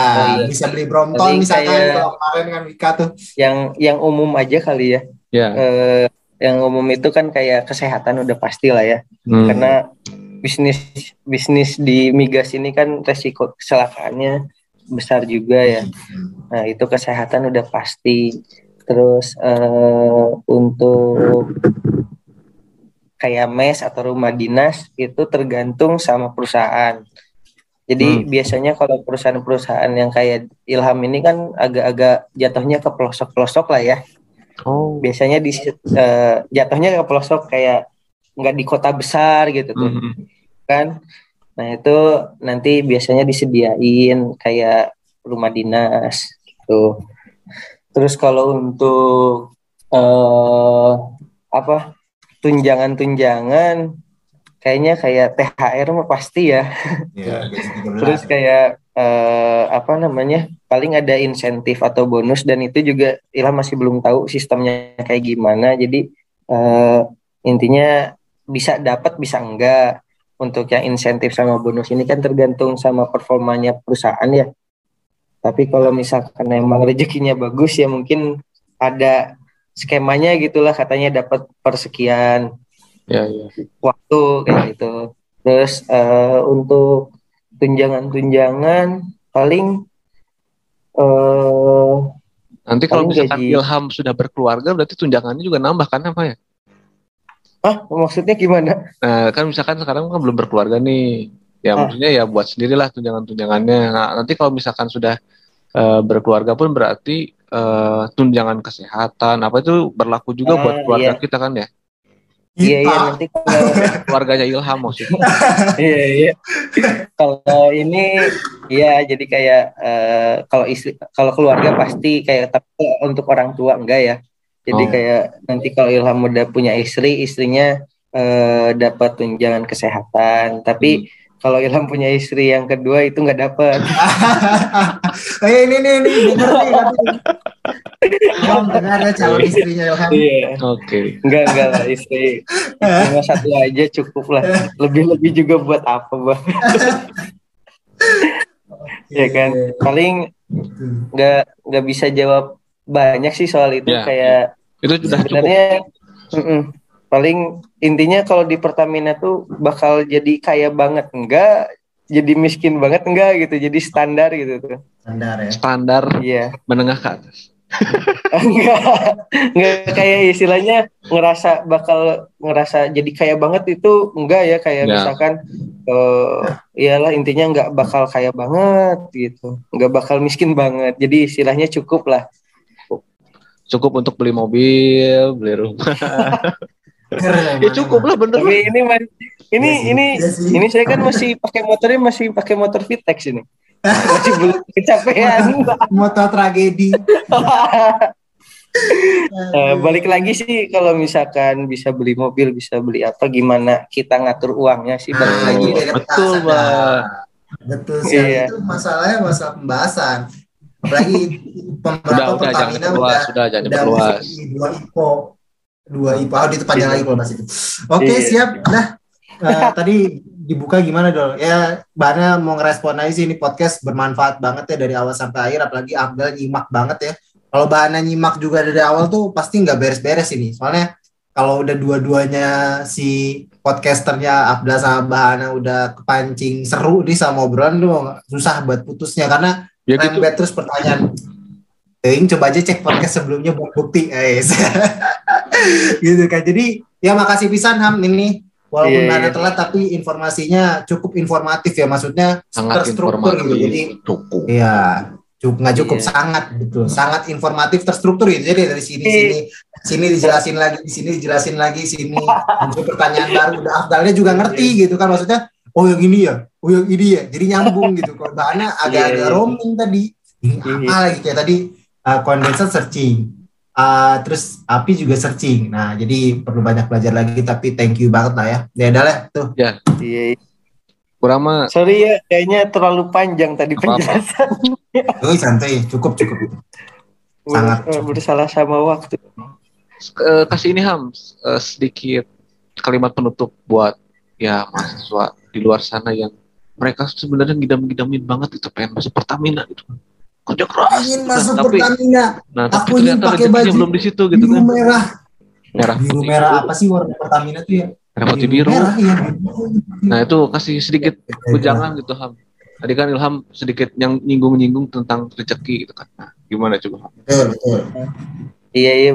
iya. bisa beli Brompton misalkan kalau kemarin kan Wika tuh. Yang yang umum aja kali ya. Ya. Yeah. Uh, yang umum itu kan kayak kesehatan udah pasti lah ya. Hmm. Karena bisnis bisnis di migas ini kan resiko kecelakaannya besar juga ya. Nah, itu kesehatan udah pasti. Terus uh, untuk kayak mes atau rumah dinas itu tergantung sama perusahaan. Jadi hmm. biasanya kalau perusahaan-perusahaan yang kayak Ilham ini kan agak-agak jatuhnya ke pelosok-pelosok lah ya. Oh. Biasanya di uh, jatuhnya ke pelosok kayak nggak di kota besar gitu tuh. Hmm. Kan? Nah, itu nanti biasanya disediain kayak rumah dinas gitu. Terus kalau untuk uh, apa? tunjangan-tunjangan kayaknya kayak THR mah pasti ya. ya Terus kayak uh, apa namanya? Paling ada insentif atau bonus dan itu juga Ilham masih belum tahu sistemnya kayak gimana. Jadi uh, intinya bisa dapat bisa enggak. Untuk yang insentif sama bonus ini kan tergantung sama performanya perusahaan ya. Tapi kalau misalkan emang rezekinya bagus ya mungkin ada skemanya gitulah katanya dapat persekian ya, ya. waktu kayak gitu terus uh, untuk tunjangan-tunjangan paling uh, nanti kalau misalkan gaji... Ilham sudah berkeluarga berarti tunjangannya juga nambah kan apa ya? Ah maksudnya gimana? Nah kan misalkan sekarang kan belum berkeluarga nih Ya Ah. maksudnya ya buat sendirilah tunjangan-tunjangannya. Nah, nanti kalau misalkan sudah eh, berkeluarga pun berarti eh, tunjangan kesehatan apa itu berlaku juga Ah, buat keluarga iya. kita kan ya. Iya iya Kita. nanti kalau Keluarganya Ilham maksudnya. iya iya. Kalau ini ya jadi kayak eh, kalau istri kalau keluarga pasti kayak tapi untuk orang tua enggak ya. Jadi Oh. kayak nanti kalau Ilham udah punya istri, istrinya eh, dapat tunjangan kesehatan. Tapi kalau Ilham punya istri yang kedua itu nggak dapat. Kayak ini nih nih denger nih tapi. Ilham dengar ya calon istrinya Ilham. Iya. Oke. Enggak enggak lah istri cuma satu aja cukup lah. Lebih-lebih juga buat apa bang? ya kan. Paling nggak nggak bisa jawab banyak sih soal itu Ya, kayak Itu sudah cukup. sebenarnya mm-mm. paling intinya kalau di Pertamina tuh bakal jadi kaya banget enggak jadi miskin banget enggak gitu jadi standar gitu tuh Standar ya. Standar iya menengah ke atas. enggak enggak kayak istilahnya ngerasa bakal ngerasa jadi kaya banget itu enggak ya kayak Ya. misalkan eh iyalah intinya enggak bakal kaya banget gitu enggak bakal miskin banget jadi istilahnya cukup lah Cukup untuk beli mobil, beli rumah. Keren, ya cukup lah bener. tapi ini mas- ini Iya sih. ini Iya sih. ini saya kan masih pakai motornya masih pakai motor Vitex ini masih belum kecapean Moto tragedi. Eh, balik lagi sih kalau misalkan bisa beli mobil bisa beli apa gimana kita ngatur uangnya sih balik Nah, lagi ini beda Betul, Mbak. dah. Betul sih. Iya. Itu masalahnya masalah pembahasan. Apalagi Udah, pemberapa udah jangan Pertamina udah sudah jangan udah dua IPO. Dua IPO. Oh, itu panjang lagi kalau bahas itu. Oke, Iya. siap. Dah. Eh, tadi dibuka gimana dong? Ya, Bana mau ngerespon aja sih ini podcast bermanfaat banget ya dari awal sampai akhir. Apalagi Abdel nyimak banget ya. Kalau Bana nyimak juga dari awal tuh pasti nggak beres-beres ini. Soalnya kalau udah dua-duanya si podcasternya Abdel sama Bahana udah kepancing seru nih sama obrolan lu susah buat putusnya karena Ya main gitu. bet terus pertanyaan Ting, coba aja cek podcast sebelumnya buat bukti eh gitu kan jadi ya makasih pisan Ham ini walaupun Iya, ada iya. telat tapi informasinya cukup informatif ya maksudnya Sangat terstruktur informatif. gitu jadi Cukup. Iya, cukup nggak cukup Iya. sangat betul, sangat informatif terstruktur gitu. Jadi dari sini Iya. sini sini dijelasin lagi, di sini dijelasin lagi, sini muncul pertanyaan baru. Udah Afdalnya juga ngerti Iya. gitu kan maksudnya. Oh yang ini ya, oh yang ini ya. Jadi nyambung gitu. Kalau bahannya agak-agak Iya. roaming tadi. Ini Iya. apa lagi kayak tadi uh, kondensat searching. Uh, terus api juga searching. Nah, jadi perlu banyak belajar lagi tapi thank you banget lah ya. Ya udah lah tuh. iya Kurang mah sorry ya kayaknya terlalu panjang tadi penjelasan Oh, santai, cukup cukup. Sangat. Ber- bersalah sama waktu eh, kasih ini Ham eh, sedikit kalimat penutup buat ya mahasiswa di luar sana yang mereka sebenarnya ngidam-ngidamin banget itu pengen masuk Pertamina gitu kerja keras Ingin Nah, masuk tapi Pertamina, nah tapi Aku ingin ternyata pakai baju belum di situ gitu biru kan. merah. merah biru putih. merah apa sih warna Pertamina tuh ya? merah putih biru Merah iya. nah itu kasih sedikit ujangan gitu Ham. Tadi kan Ilham sedikit yang nyinggung-nyinggung tentang rezeki gitu kan. Nah, gimana coba Ham? Betul, betul. iya iya.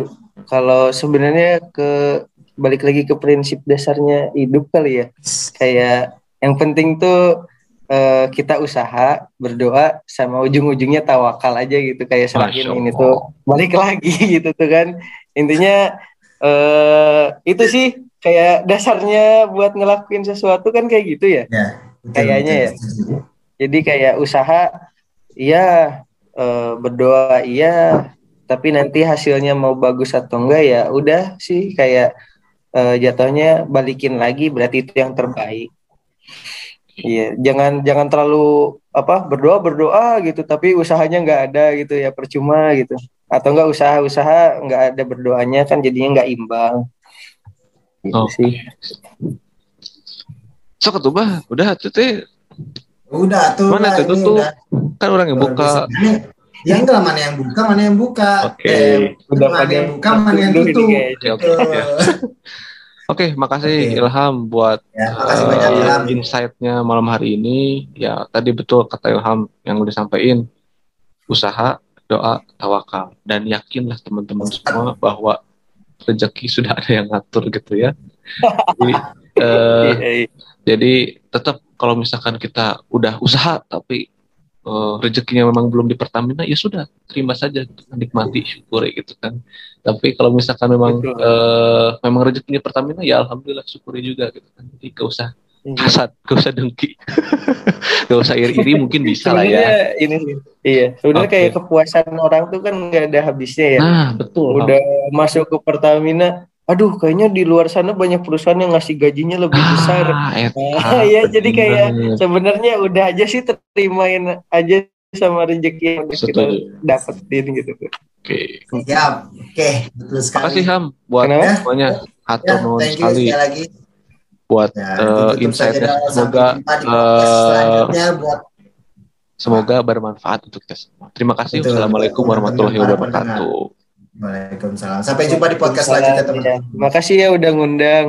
Kalau sebenarnya ke balik lagi ke prinsip dasarnya hidup kali ya. Kayak yang penting tuh eh, kita usaha berdoa sama ujung-ujungnya tawakal aja gitu kayak serahin Masya ini tuh balik lagi gitu tuh kan. Intinya eh itu sih kayak dasarnya buat ngelakuin sesuatu kan kayak gitu ya? Betul, Kayaknya ya. betul. jadi kayak usaha iya eh, berdoa iya. Tapi nanti hasilnya mau bagus atau enggak ya udah sih kayak eh, jatuhnya balikin lagi berarti itu yang terbaik iya jangan jangan terlalu apa berdoa berdoa gitu tapi usahanya nggak ada gitu ya percuma gitu atau enggak usaha-usaha nggak ada berdoanya kan jadinya nggak imbang gitu Oh. sih sok tuh bah udah tuh teh Udah tuh. Mana tuh, tuh? udah kan orang yang buka ya enggak lah, mana yang buka, mana yang buka. Oke. Eh, udah mana pada yang buka, mana yang tutup. Oke, oke, ya. Oke, makasih Oke. Ilham buat Ya, makasih banyak Ilham. insight-nya malam hari ini. Ya, tadi betul kata Ilham yang udah sampaikan. Usaha, doa, tawakal. Dan yakinlah teman-teman semua bahwa rezeki sudah ada yang ngatur gitu ya. Jadi, iya. jadi tetap kalau misalkan kita udah usaha tapi eh, rezekinya memang belum di Pertamina ya sudah terima saja gitu nikmati syukuri gitu kan tapi kalau misalkan memang Betul. eh, memang rezekinya Pertamina ya alhamdulillah syukuri juga gitu kan jadi gak usah Iya. hasad gak usah dengki gak usah iri-iri mungkin bisa lah ya ini. Iya, sebenarnya Oke. kayak kepuasan orang tuh kan nggak ada habisnya ya. nah betul Udah masuk ke Pertamina, aduh kayaknya di luar sana banyak perusahaan yang ngasih gajinya lebih besar. ah, eta, Nah, ya jadi kayak sebenarnya udah aja sih terimain aja sama rezeki yang udah kita Setuju. dapetin gitu. oke Ya, oke, betul sekali. makasih Ham buat Kenapa? semuanya hatur Ya, nuhun thank you sekali sekali lagi. buat Ya, ditutup insight-nya semoga eh, buat semoga bermanfaat untuk kita semua terima kasih Betul. wassalamualaikum warahmatullahi wabarakatuh Waalaikumsalam. Sampai jumpa di podcast selanjutnya teman-teman. Ya, makasih ya udah ngundang.